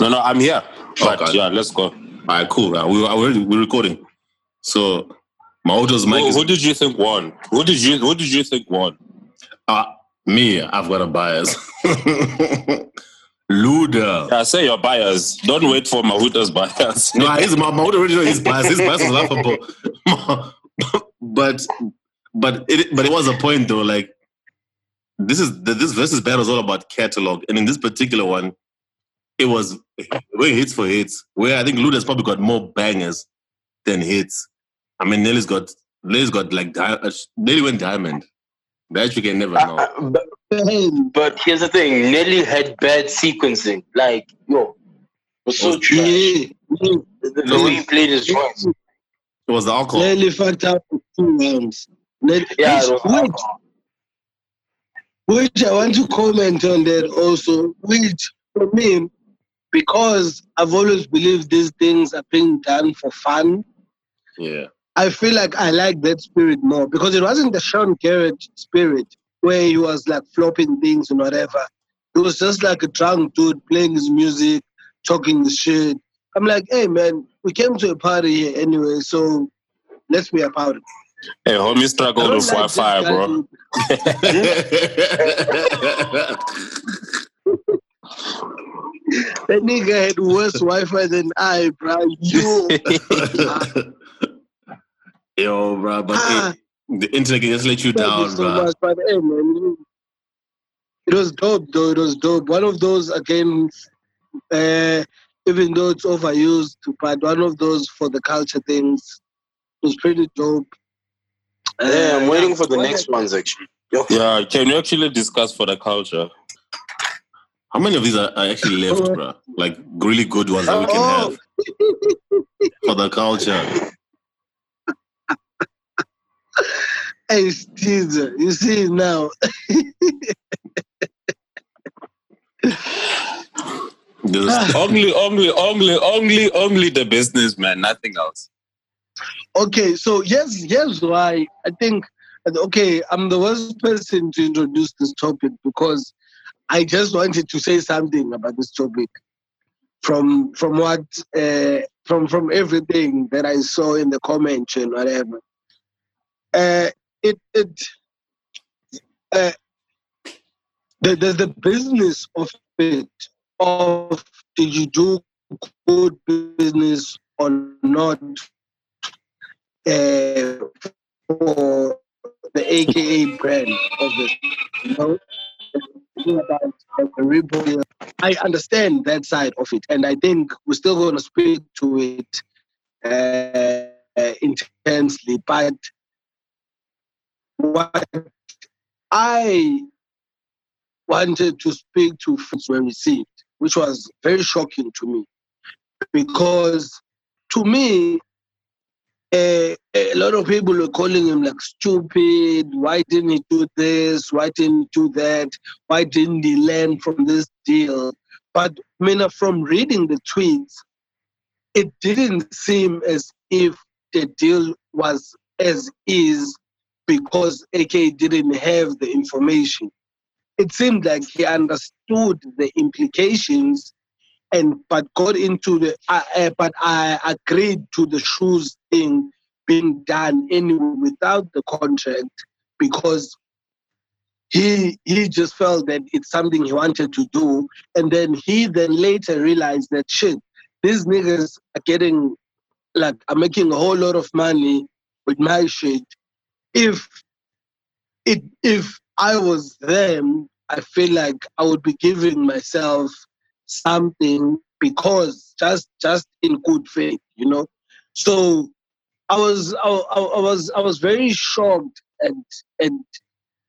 Speaker 4: No, no, I'm here. But
Speaker 1: Okay.
Speaker 4: yeah, let's go.
Speaker 1: Cool. Right. We, we're, we're recording. So, Mic
Speaker 4: Who,
Speaker 1: is
Speaker 4: who did you think won? Who did you Who did you think won?
Speaker 1: uh, me. I've got a bias. [LAUGHS] Luda.
Speaker 4: Yeah, say your bias. Don't wait for Mahuta's bias. [LAUGHS]
Speaker 1: No, his my Mahuto already know his bias. His bias was laughable. [LAUGHS] but but it but it was a point though. Like this is this Verzuz battle is all about catalog, and in this particular one, it was way hits for hits. Where I think Luda's probably got more bangers ten hits. I mean, Nelly's got Nelly's got like di- uh, Nelly went diamond. That you can never know.
Speaker 2: Uh, uh, but, but here's the thing: Nelly had bad sequencing. Like, yo, it was so
Speaker 1: Was-
Speaker 2: trash.
Speaker 3: Yeah, yeah.
Speaker 2: The, the way he played his joints.
Speaker 1: It was the alcohol.
Speaker 3: Nelly fucked up two rounds. Nelly,
Speaker 2: Yeah, it
Speaker 3: which,
Speaker 2: was
Speaker 3: which, which I want to comment on that also, which for me, because I've always believed these things are being done for fun,
Speaker 1: Yeah.
Speaker 3: I feel like I like that spirit more because it wasn't the Sean Garrett spirit where he was like flopping things and whatever. It was just like a drunk dude playing his music, talking his shit. I'm like, hey man, we came to a party here anyway, so let's be about it.
Speaker 5: Hey, homie struggled with
Speaker 3: like
Speaker 5: Wi-Fi, bro. [LAUGHS]
Speaker 3: That nigga had worse Wi-Fi than I, bro. You. [LAUGHS]
Speaker 1: Yo, bro, but
Speaker 3: Ah.
Speaker 1: hey, the internet can just let you
Speaker 3: Thank you
Speaker 1: down,
Speaker 3: so
Speaker 1: bro.
Speaker 3: much, but hey, man, it was dope, though. It was dope. One of those again, uh, even though it's overused, but one of those for the culture things it was pretty dope.
Speaker 2: Yeah, I'm
Speaker 3: Uh,
Speaker 2: waiting for the next ones actually.
Speaker 5: Yeah, can you actually discuss for the culture?
Speaker 1: How many of these are, are actually left, bro? Like really good ones that we can
Speaker 3: Oh.
Speaker 1: have for the culture.
Speaker 3: Hey, Steve, you see now.
Speaker 5: Only, only, only, only, only the businessman, nothing else.
Speaker 3: Okay, so yes, here's why I think. Okay, I'm the worst person to introduce this topic because I just wanted to say something about this topic from from what uh, from from everything that I saw in the comments and whatever. Uh, it it uh, the, the the business of it of did you do good business or not uh, for the AKA brand of it. You know, I understand that side of it, and I think we're still going to speak to it uh, intensely. But what I wanted to speak to first were received, which was very shocking to me, because to me, uh, a lot of people were calling him like stupid. Why didn't he do this? Why didn't he do that? Why didn't he learn from this deal? But I mean, from reading the tweets, it didn't seem as if the deal was as is because AK didn't have the information. It seemed like he understood the implications and but got into the uh, uh, but I agreed to the shoes thing being done anyway without the contract because he he just felt that it's something he wanted to do and then he then later realized that shit these niggas are getting like are making a whole lot of money with my shit if it if I was them I feel like I would be giving myself something because just just in good faith, you know. So I was I, I, was I was very shocked and and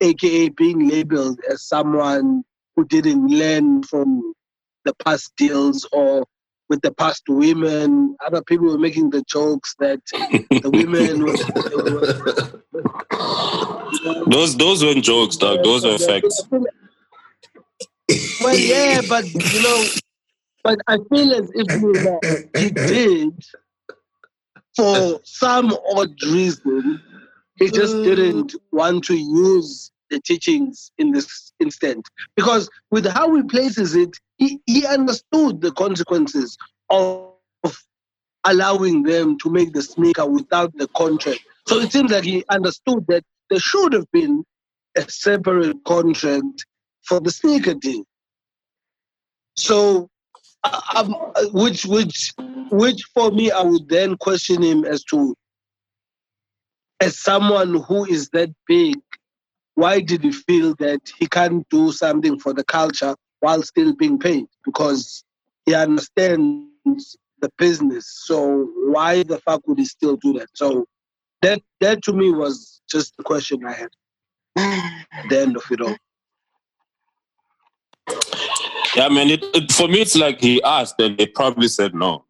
Speaker 3: AKA being labeled as someone who didn't learn from the past deals or with the past women. Other people were making the jokes that the women were [LAUGHS]
Speaker 5: Those, those weren't jokes, dog. Those were uh, facts.
Speaker 3: Uh, well, yeah, but you know, but I feel as if you know, he did for some odd reason. He just mm. didn't want to use the teachings in this instant because with how he places it, he, he understood the consequences of allowing them to make the sneaker without the contract. So it seems like he understood that there should have been a separate contract for the sneaker deal. So, uh, um, which which which for me, I would then question him as to, as someone who is that big, why did he feel that he can't do something for the culture while still being paid? Because he understands the business. So why the fuck would he still do that? So that that to me was just the question I had [SIGHS] at the end of it all.
Speaker 4: Yeah, man. It, it, for me, it's like he asked and they probably said no.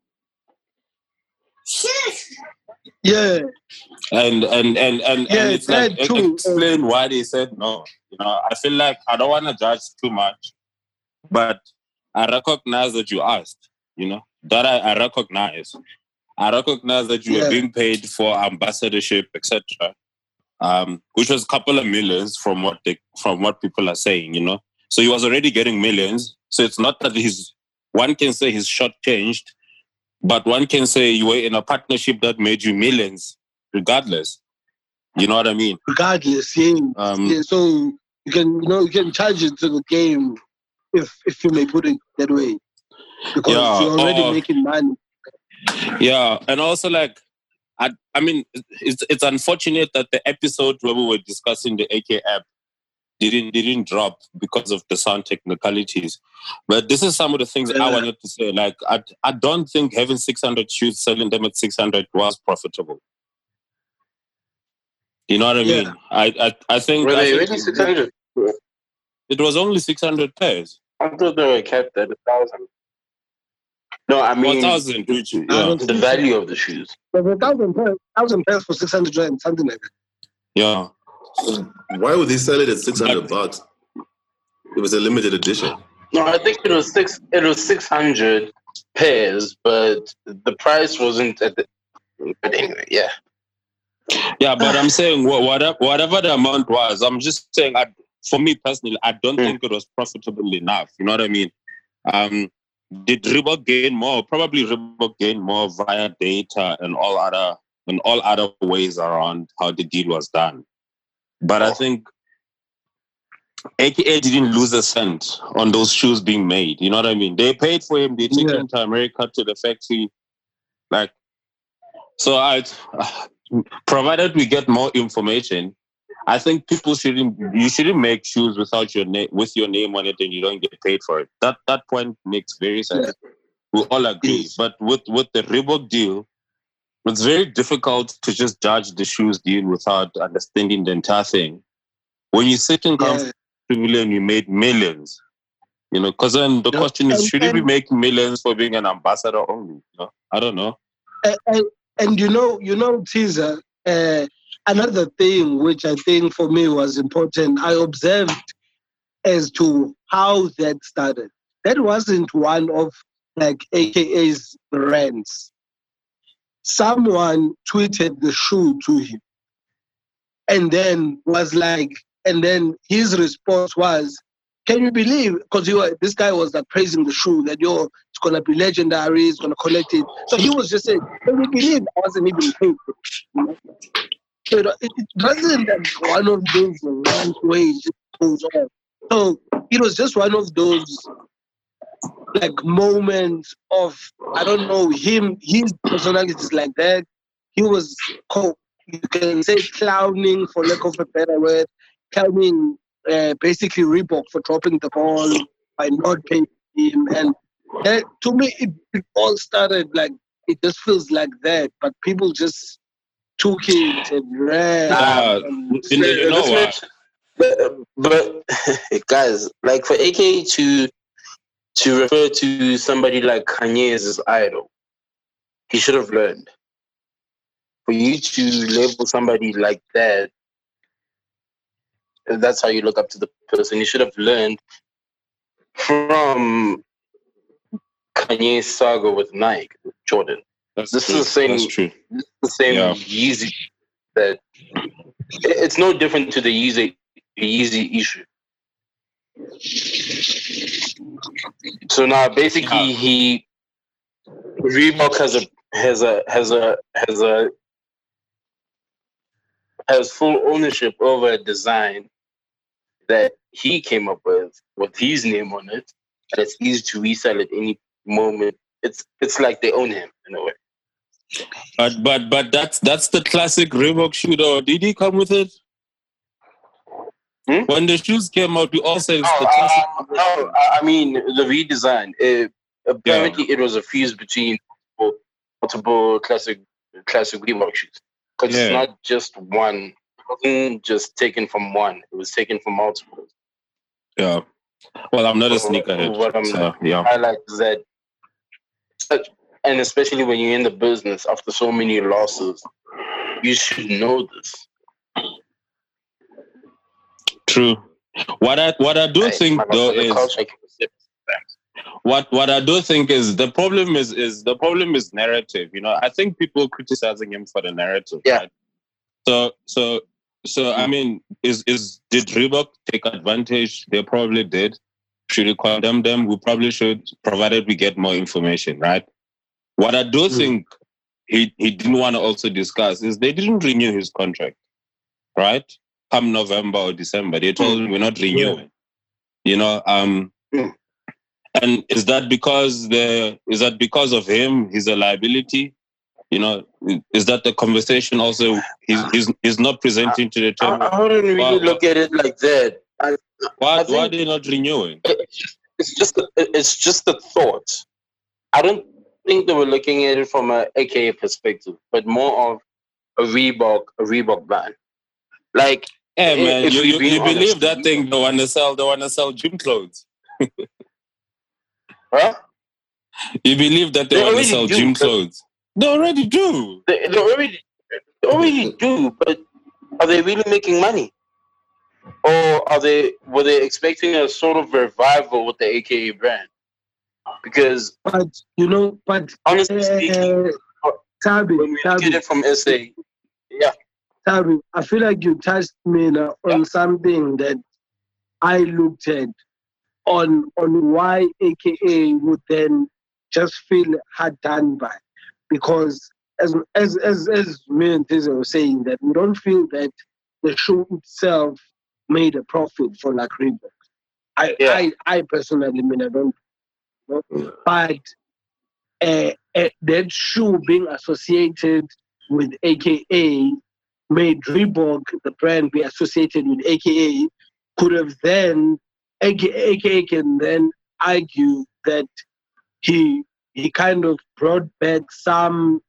Speaker 3: Yeah,
Speaker 4: And and and and,
Speaker 3: Yeah,
Speaker 4: and it's like
Speaker 3: that too.
Speaker 4: explain why they said no. You know, I feel like I don't want to judge too much, but I recognize that you asked. You know that I, I recognize. I recognize that you
Speaker 3: Yeah.
Speaker 4: were being paid for ambassadorship, etc. Um, which was a couple of millions from what they from what people are saying. You know, so he was already getting millions. So it's not that he's one can say he's shortchanged, but one can say you were in a partnership that made you millions, regardless. You know what I mean?
Speaker 3: regardless, yeah.
Speaker 4: Um,
Speaker 3: yeah. So you can you know you can charge it to the game if if you may put it that way. Because
Speaker 4: Yeah,
Speaker 3: you're already
Speaker 4: or-
Speaker 3: making money.
Speaker 4: Yeah, and also like, I I mean, it's it's unfortunate that the episode where we were discussing the AK app didn't didn't drop because of the sound technicalities. But this is some of the things I wanted to say. Like, I I don't think having six hundred shoes selling them at six hundred was profitable. You know what I
Speaker 3: Yeah.
Speaker 4: mean? I I, I think,
Speaker 2: Were
Speaker 4: I
Speaker 2: they really 600?
Speaker 4: it was only six hundred pairs.
Speaker 2: I thought they were kept at a thousand. No, I
Speaker 4: One
Speaker 2: mean
Speaker 4: thousand, which
Speaker 3: I
Speaker 4: yeah.
Speaker 2: the value of the shoes.
Speaker 3: But a thousand pairs, thousand pairs for six hundred rand, something like that.
Speaker 4: yeah.
Speaker 1: Why would they sell it at six hundred bucks? It was a limited edition.
Speaker 2: No, I think it was six. It was six hundred pairs, but the price wasn't at the. But anyway, yeah.
Speaker 4: Yeah, but I'm saying wha- whatever whatever the amount was, I'm just saying. I, for me personally, I don't
Speaker 2: Mm.
Speaker 4: think it was profitable enough. You know what I mean? Um, did Reebok gain more? Probably Reebok gained more via data and all other and all other ways around how the deal was done. But I think AKA didn't lose a cent on those shoes being made. You know what I mean? They paid for him. They took
Speaker 3: Yeah.
Speaker 4: him to America to the factory. Like, so I, [SIGHS] provided we get more information, I think people shouldn't. You shouldn't make shoes without your name with your name on it, and you don't get paid for it. That that point makes very sense. We all agree. But with with the Reebok deal, it's very difficult to just judge the shoes deal without understanding the entire thing. When you sit in
Speaker 3: Yeah.
Speaker 4: and you made millions, you know, because then the
Speaker 3: Yeah,
Speaker 4: question is,
Speaker 3: and-
Speaker 4: should you be making millions for being an ambassador only? Know? I don't know.
Speaker 3: and, and, and you know, you know, teaser. Uh, another thing which I think for me was important, I observed as to how that started. That wasn't one of like AKA's brands. Someone tweeted the shoe to him, and then was like, and then his response was, "Can you believe?" Because this guy was like praising the shoe that yo, it's gonna be legendary, it's gonna collect it. So he was just saying, "Can you believe I wasn't even paid?" It?" It, wasn't like one of those rant ways goes on. So it was just one of those like moments of I don't know him. His personality is like that. He was you can say clowning for lack of a better word, clowning uh, basically Reebok for dropping the ball by not paying him. And that, to me, it, it all started like it just feels like that. But people just took it and ran.
Speaker 4: Uh,
Speaker 3: and-
Speaker 4: You know- you know
Speaker 2: This
Speaker 4: what?
Speaker 2: but, but [LAUGHS] guys, like for AK to to refer to somebody like Kanye as his idol, he should have learned. For you to label somebody like that, that's how you look up to the person. You should have learned from Kanye's saga with Nike, with Jordan.
Speaker 4: That's
Speaker 2: This
Speaker 4: true.
Speaker 2: is the same-
Speaker 4: That's true.
Speaker 2: the same
Speaker 4: Yeah.
Speaker 2: Yeezy that it's no different to the Yeezy Yeezy issue. So now basically he Reebok has a has a has a has a has full ownership over a design that he came up with with his name on it and it's easy to resell at any moment. It's it's like they own him in a way.
Speaker 4: But but but that's that's the classic Reebok shoe though. Did he come with it?
Speaker 2: Hmm?
Speaker 4: When the shoes came out, we all said it's
Speaker 2: No,
Speaker 4: the classic.
Speaker 2: uh, no, I- I mean the redesign. It, apparently, it was a fuse between multiple classic classic Reebok shoes because
Speaker 4: Yeah.
Speaker 2: it's not just one. It wasn't just taken from one. It was taken from multiple.
Speaker 4: Yeah. Well, I'm not a sneakerhead.
Speaker 2: what I'm-
Speaker 4: So, yeah.
Speaker 2: Highlight is that, such, and especially when you're in the business after so many losses, you should know this.
Speaker 4: True. What I what I do
Speaker 2: Hey,
Speaker 4: think though is
Speaker 2: culture
Speaker 4: what what I do think is the problem is is the problem is narrative. You know, I think people criticizing him for the narrative.
Speaker 2: Yeah.
Speaker 4: right? So so so I mm. mean, is is did Reebok take advantage? They probably did. Should we condemn them? We probably should, provided we get more information, right? What I do
Speaker 3: Mm.
Speaker 4: think he he didn't want to also discuss is they didn't renew his contract, right? Come November or December, they told him we're not renewing. You know, um,
Speaker 2: Mm.
Speaker 4: and is that because the is that because of him? He's a liability. You know, is that the conversation also? He's he's, he's not presenting to the
Speaker 2: I,
Speaker 4: table.
Speaker 2: I wouldn't really
Speaker 4: Wow.
Speaker 2: look at it like that. I,
Speaker 4: Why
Speaker 2: I
Speaker 4: why are they not renewing?
Speaker 2: it's just it's just a, it's just a thought. I don't think they were looking at it from a AKA perspective, but more of a Reebok a Reebok ban. Like
Speaker 4: Hey
Speaker 2: If-
Speaker 4: man,
Speaker 2: if
Speaker 4: you, you, you believe that thing? They want to sell. They want to sell gym clothes. [LAUGHS]
Speaker 2: huh?
Speaker 4: You believe that they,
Speaker 2: They
Speaker 4: want to sell
Speaker 2: do,
Speaker 4: gym clothes? They already do.
Speaker 2: They, they already they already do, but are they really making money? Or are they were they expecting a sort of revival with the AKA brand? Because
Speaker 3: But you know, but
Speaker 2: honestly speaking,
Speaker 3: uh, Tabi,
Speaker 2: when we at it from SA, yeah,
Speaker 3: Tabi, I feel like you touched me now on something that I looked at on on why AKA would then just feel hard done by, because as as as as me and Tiza were saying that we don't feel that the show itself made a profit for like Reebok. I
Speaker 2: Yeah.
Speaker 3: I I personally mean I don't but uh, uh, that shoe being associated with AKA made Reebok, the brand, be associated with AKA, could have then, AKA, AKA can then argue that he he kind of brought back some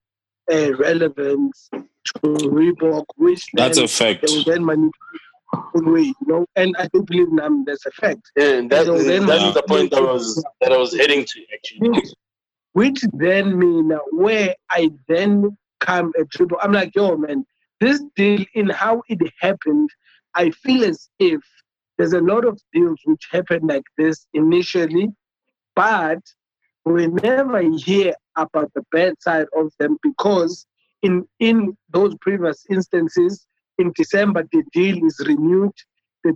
Speaker 3: uh, relevance to Reebok, which
Speaker 4: That's a fact.
Speaker 3: they will then manipulate in way, you know. And I do believe now that's a fact.
Speaker 2: yeah that,
Speaker 3: So
Speaker 2: that's the point that I was that I was heading to actually.
Speaker 3: which, which then mean where I then come a triple. I'm like, yo, man, this deal in how it happened, I feel as if there's a lot of deals which happen like this initially, but we never hear about the bad side of them because in in those previous instances, in December the deal is renewed. The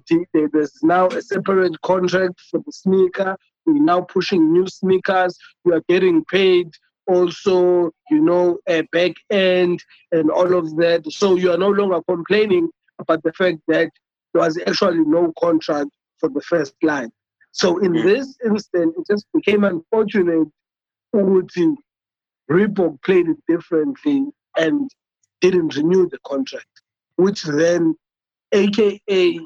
Speaker 3: there's now a separate contract for the sneaker. We're now pushing new sneakers. We are getting paid also, you know, a back end and all of that. So you are no longer complaining about the fact that there was actually no contract for the first line. So in
Speaker 2: Mm.
Speaker 3: this instance, it just became unfortunate ukuthi Reebok played it differently and didn't renew the contract, which then AKA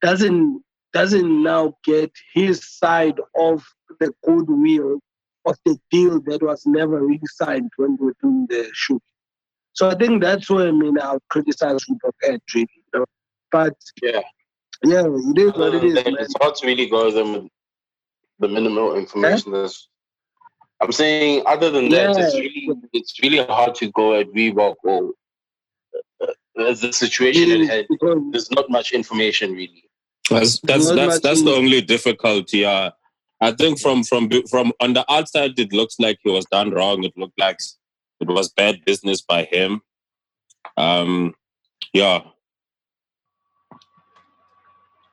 Speaker 3: doesn't doesn't now get his side of the goodwill of the deal that was never really signed when we were doing the shoot. So I think that's where I mean I'll criticize Reebok at really. You know? But
Speaker 2: Yeah.
Speaker 3: yeah, it is what it is,
Speaker 2: Then
Speaker 3: man.
Speaker 2: it's hard to really go with them with the minimal information. That's, I'm saying, other than that, it's really it's really hard to go at Reebok or uh, as the situation
Speaker 3: It
Speaker 2: at hand. There's not much information really.
Speaker 4: That's that's
Speaker 3: Not
Speaker 4: that's, that's the only difficulty. Uh, I think from from from on the outside, it looks like he was done wrong. It looked like it was bad business by him. Um, yeah,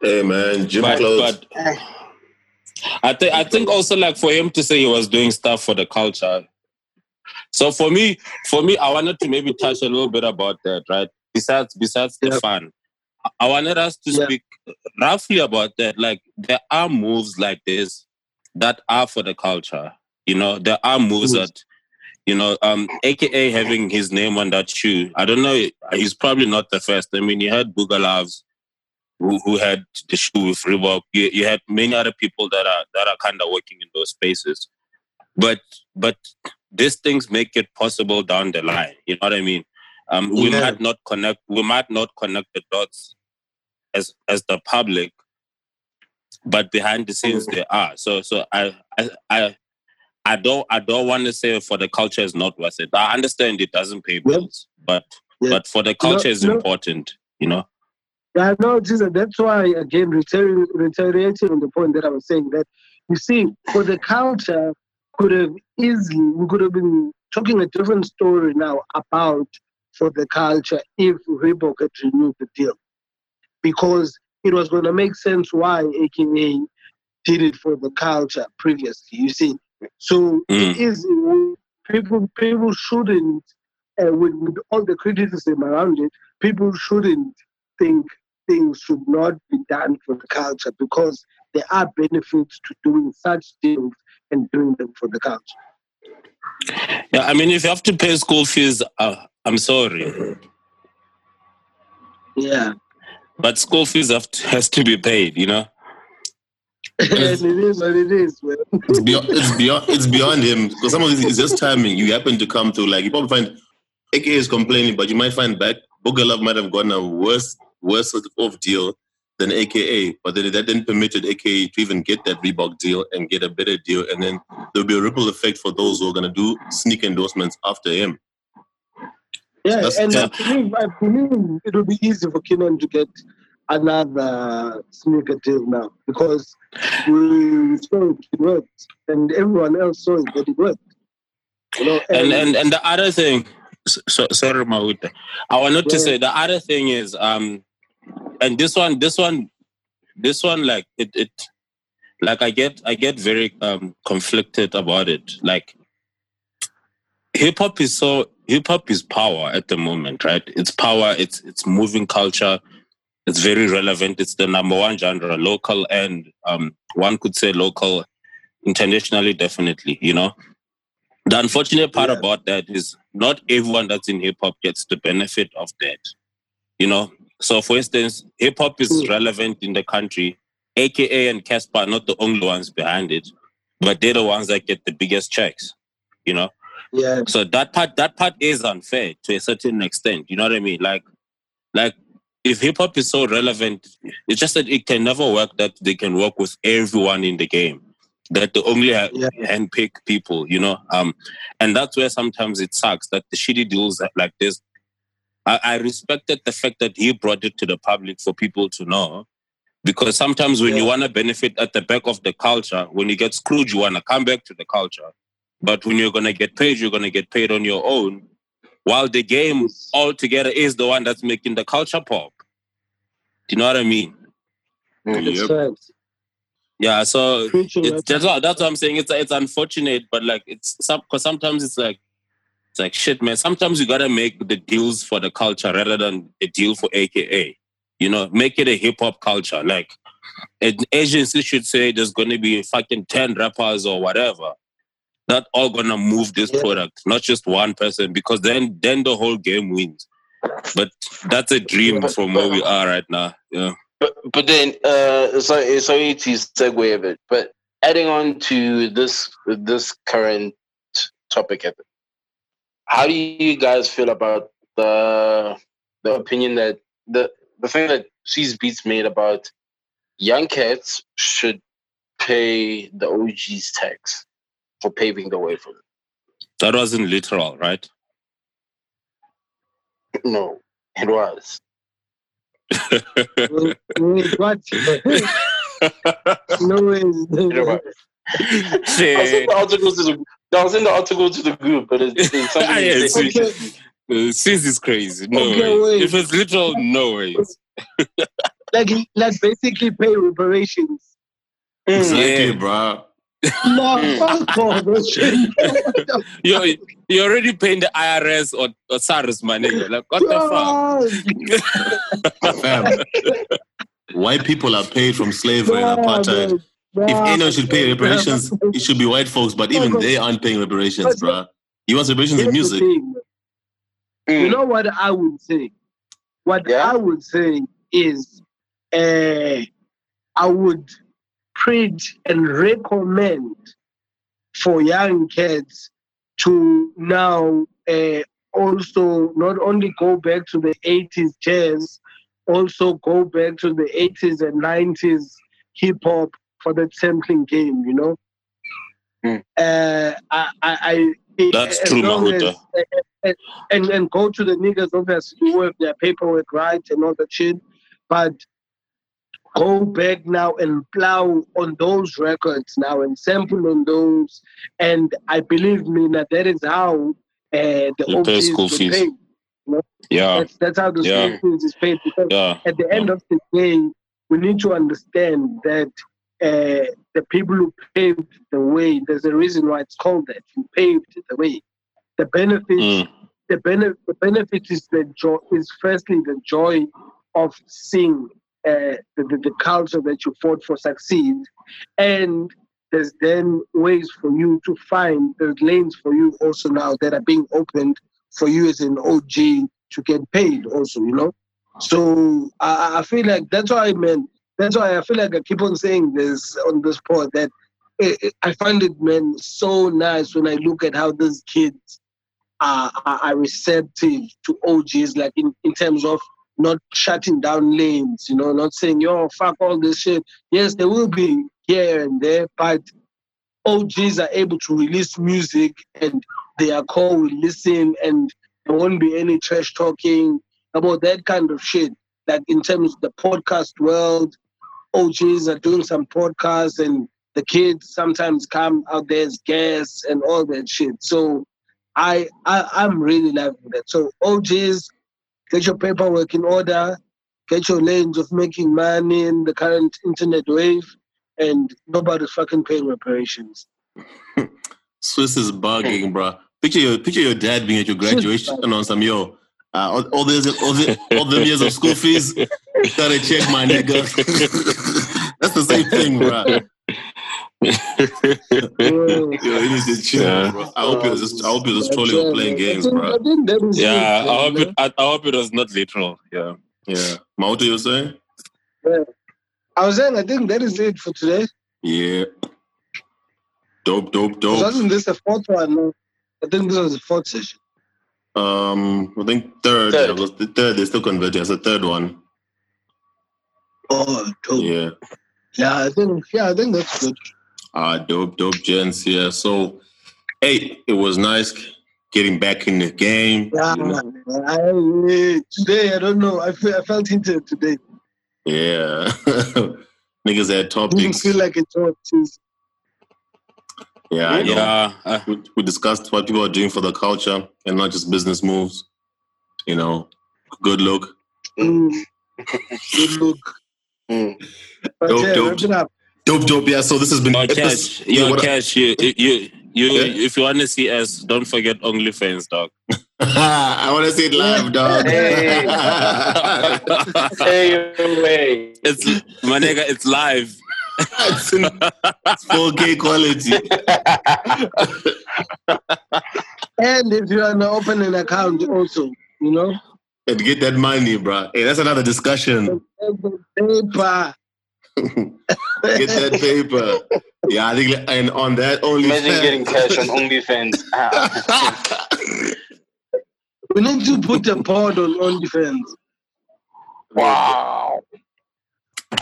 Speaker 1: Hey man, gym
Speaker 4: but
Speaker 1: clothes.
Speaker 4: but I think I think also like for him to say he was doing stuff for the culture. So for me, for me, I wanted to maybe touch a little bit about that, right? Besides besides the fun, I- wanted us to
Speaker 3: Yeah.
Speaker 4: speak roughly about that. Like there are moves like this that are for the culture. You know, there are moves that you know, um, AKA having his name on that shoe. I don't know. He's probably not the first. I mean, you had Boogalovs who, who had the shoe with Reebok. You, you had many other people that are that are kind of working in those spaces. But but these things make it possible down the line. You know what I mean? Um, we
Speaker 1: Yeah.
Speaker 4: might not connect. We might not connect the dots as as the public, but behind the scenes they are. So so I I I, I don't I don't want to say for the culture is not worth it. I understand it doesn't pay bills, but
Speaker 3: Yeah.
Speaker 4: but for the culture is
Speaker 3: no.
Speaker 4: important. You know.
Speaker 3: Yeah, no, Jesus, that's why, again, reiterating, reiterating on the point that I was saying that, you see, for the culture, could have easily, we could have been talking a different story now about for the culture if Reebok had renewed the deal. Because it was going to make sense why AKA did it for the culture previously, you see. So
Speaker 4: Mm.
Speaker 3: it is, people, people shouldn't, uh, with, with all the criticism around it, people shouldn't think things should not be done for the culture because there are benefits to doing such things and doing them for the culture.
Speaker 4: Yeah, I mean, if you have to pay school fees, uh, I'm sorry,
Speaker 3: Yeah.
Speaker 4: but school fees have to, has to be paid. You know.
Speaker 3: and [LAUGHS] it is what it is, man.
Speaker 1: It's beyond. It's beyond. It's beyond him because some of this is just timing. You happen to come through. Like you probably find AK is complaining, but you might find back Booker Love might have gotten a worse, worse sort of deal than AKA. But then that didn't permitted AKA to even get that Reebok deal and get a better deal, and then there'll be a ripple effect for those who are gonna do sneak endorsements after him.
Speaker 3: Yeah,
Speaker 1: That's-
Speaker 3: and I
Speaker 4: yeah.
Speaker 3: believe, I believe it will be easy for Kiernan to get another sneaker deal now because we saw it worked and everyone else saw it that it worked. You know,
Speaker 4: and and and the other thing so, sorry Mawuta. i wanted to say the other thing is um and this one this one this one like it it like i get i get very um conflicted about it. Like hip hop is so hip hop is power at the moment right? It's power it's it's moving culture. It's very relevant. It's the number one genre local and um one could say local internationally definitely you know? The unfortunate part
Speaker 3: Yeah.
Speaker 4: about that is not everyone that's in hip hop gets the benefit of that. You know, so for instance, hip hop is
Speaker 3: Mm.
Speaker 4: relevant in the country. AKA and Cassper are not the only ones behind it, but they're the ones that get the biggest checks. You know,
Speaker 3: yeah,
Speaker 4: so that part that part is unfair to a certain extent. You know what I mean? Like, like if hip hop is so relevant, it's just that it can never work that they can work with everyone in the game. That they only ha-
Speaker 3: Yeah.
Speaker 4: handpick people, you know. Um, and that's where sometimes it sucks that the shitty deals like this. I, I respected the fact that he brought it to the public for people to know, because sometimes when you want to benefit at the back of the culture, when you get screwed, you want to come back to the culture. But when you're gonna get paid, you're gonna get paid on your own. While the game altogether is the one that's making the culture pop. Do you know what I mean?
Speaker 3: that's
Speaker 1: Yep.
Speaker 3: right.
Speaker 4: Yeah. So it's that's what, that's what I'm saying. It's it's unfortunate, but like it's some because sometimes it's like it's like shit, man. Sometimes you gotta make the deals for the culture rather than a deal for AKA. You know, make it a hip hop culture. Like an agency should say there's gonna be fucking ten rappers or whatever. Not all gonna move this
Speaker 3: Yeah.
Speaker 4: product, not just one person, because then then the whole game wins. But that's a dream from where we are right now. Yeah.
Speaker 2: But but then uh so sorry to segue a bit, but adding on to this this current topic at how do you guys feel about the the opinion that the the thing that C's Beats made about young cats should pay the OG's tax for paving the way for them?
Speaker 4: That wasn't literal, right?
Speaker 2: No, it was.
Speaker 3: Wait, wait, what? no way.
Speaker 2: It was. I'll the article to the I'll send the article to the group, but [LAUGHS] it's, it's something
Speaker 4: Yeah,
Speaker 2: they-
Speaker 4: it's-
Speaker 3: Okay,
Speaker 4: Uh, Sis is crazy. No
Speaker 3: Okay,
Speaker 4: way.
Speaker 3: wait.
Speaker 4: If it's literal, no way. [LAUGHS]
Speaker 3: like, like basically pay reparations.
Speaker 1: Exactly,
Speaker 4: Yeah.
Speaker 1: bro.
Speaker 3: No, [LAUGHS] fuck off. that shit. What the
Speaker 4: You're, you're already paying the IRS or, or SARS, my nigga. Like, what the fuck?
Speaker 3: fuck?
Speaker 1: Fam. White people are paid from slavery and apartheid. If anyone should pay [LAUGHS] reparations, it should be white folks, but even they aren't paying reparations, bro. You want reparations in music?
Speaker 3: thing. You
Speaker 2: Mm.
Speaker 3: know what I would say? What
Speaker 2: Yeah?
Speaker 3: I would say is uh, I would preach and recommend for young kids to now uh, also not only go back to the 80s jazz, also go back to the 80s and 90s hip hop for that sampling game, you know?
Speaker 2: Mm.
Speaker 3: Uh, I, I, I,
Speaker 5: That's true, Mahuta.
Speaker 3: as- and, and, and go to the niggas, obviously, who have their paperwork right and all that shit. But go back now and plow on those records now and sample on those. And I believe me that that is how uh, the
Speaker 5: You pay
Speaker 3: OGs
Speaker 5: school
Speaker 3: get
Speaker 5: fees.
Speaker 3: paid.
Speaker 5: Yeah,
Speaker 3: That's, that's how the
Speaker 5: Yeah.
Speaker 3: school fees is paid. Because
Speaker 5: yeah,
Speaker 3: at the end of the day, we need to understand that uh, the people who paved the way, there's a reason why it's called that. You paved the way. The benefit,
Speaker 5: Mm.
Speaker 3: the benefit, the benefit is the joy. Is firstly the joy of seeing uh, the, the the culture that you fought for succeed, and there's then ways for you to find there's lanes for you also now that are being opened for you as an OG to get paid also, you know. So I, I feel like that's why I meant that's why I feel like I keep on saying this on this part that it, it- I find it man so nice when I look at how these kids are, are, are receptive to OGs like in, in terms of not shutting down lanes, you know, not saying, yo, fuck all this shit. Yes, there will be here and there, but OGs are able to release music and their core will listen and there won't be any trash talking about that kind of shit. Like in terms of the podcast world, OGs are doing some podcasts and the kids sometimes come out there as guests and all that shit. So I, I I'm really loving that. So OGs, get your paperwork in order, get your lanes of making money in the current internet wave, and nobody's fucking paying reparations. [LAUGHS]
Speaker 1: Swizz is bugging, bro. Picture your picture your dad being at your graduation on some yo. Uh, all, all these all, the, all them years of school fees, gotta check my nigga. [LAUGHS] That's the same thing, bro.
Speaker 3: Yo,
Speaker 1: Yo, you need to chill,
Speaker 5: Yeah.
Speaker 1: bro. I hope you're just I hope you're just trolling or playing games, bro.
Speaker 3: I think
Speaker 5: yeah.
Speaker 3: it,
Speaker 5: I hope it. I, I hope it was not literal. Yeah.
Speaker 1: Yeah. Mauto, you were saying?
Speaker 3: know? I was saying, I think that is it for today.
Speaker 1: Yeah. Dope, dope, dope.
Speaker 3: Wasn't this the fourth one? I think this was the fourth session.
Speaker 1: Um, I think third.
Speaker 2: Third.
Speaker 1: Yeah, because the third they still converted as a third one.
Speaker 3: Oh, dope. Yeah.
Speaker 1: Yeah.
Speaker 3: I think yeah, I think that's good.
Speaker 1: Ah, dope, dope, gents. Yeah. So, hey, it was nice getting back in the game.
Speaker 3: Yeah,
Speaker 1: you know?
Speaker 3: I, today I don't know. I feel, I felt hinted today.
Speaker 1: Yeah. [LAUGHS] Niggas had
Speaker 3: Didn't
Speaker 1: topics.
Speaker 3: feel like it was Tuesday.
Speaker 1: Yeah, I know.
Speaker 5: Yeah. uh,
Speaker 1: We, we discussed what people are doing for the culture and not just business moves. You know, good look.
Speaker 3: Mm. Good look.
Speaker 2: Mm.
Speaker 1: Dope,
Speaker 3: yeah,
Speaker 1: dope.
Speaker 3: wrap.
Speaker 1: Dope, dope. Yeah. So this has been
Speaker 5: Your
Speaker 1: epis-
Speaker 5: cash.
Speaker 1: Yeah,
Speaker 5: Your
Speaker 1: what-
Speaker 5: cash. You. You. You. you
Speaker 1: Yeah.
Speaker 5: If you want to see us, don't forget OnlyFans, dog. [LAUGHS]
Speaker 1: I want to see it live, dog.
Speaker 2: Hey. [LAUGHS] Hey, way.
Speaker 5: It's my nigga. It's live.
Speaker 1: It's in 4K [LAUGHS] quality.
Speaker 3: And if you want to open an account also, you know,
Speaker 1: And get that money, bro. Hey, that's another discussion.
Speaker 3: paper. [LAUGHS]
Speaker 1: Get that paper. Yeah, I think, and on that only.
Speaker 2: Imagine getting cash on OnlyFans. [LAUGHS] Ah.
Speaker 3: We need to put a pod on OnlyFans.
Speaker 2: wow.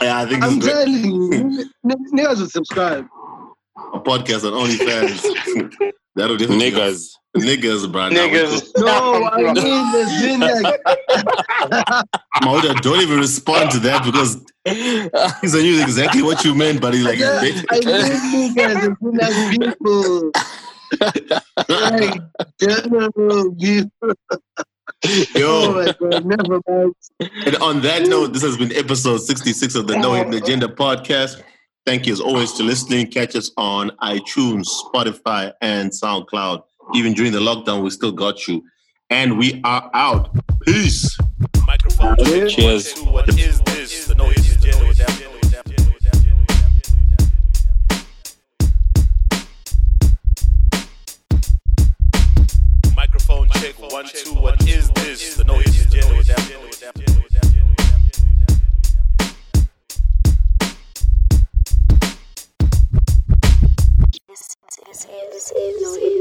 Speaker 1: Yeah, I think
Speaker 3: I'm
Speaker 1: is great.
Speaker 3: telling you, n- niggas will subscribe.
Speaker 1: a podcast on OnlyFans. [LAUGHS] That'll definitely
Speaker 5: Niggas.
Speaker 1: niggas, bro.
Speaker 2: Niggas.
Speaker 3: No, I mean, there's been
Speaker 1: Mauda, don't even respond to that because he's knew exactly what you meant, but he's like,
Speaker 3: yeah, I mean, niggas, there's like people. [LAUGHS] like, general people. Oh
Speaker 1: yo.
Speaker 3: my god, never mind.
Speaker 1: And on that note, this has been episode 66 of the No Hidden Agenda podcast. Thank you as always to listening. Catch us on iTunes, Spotify, and SoundCloud. Even during the lockdown, we still got you. And we are out. Peace.
Speaker 6: Microphone check.
Speaker 5: Cheers.
Speaker 6: This is,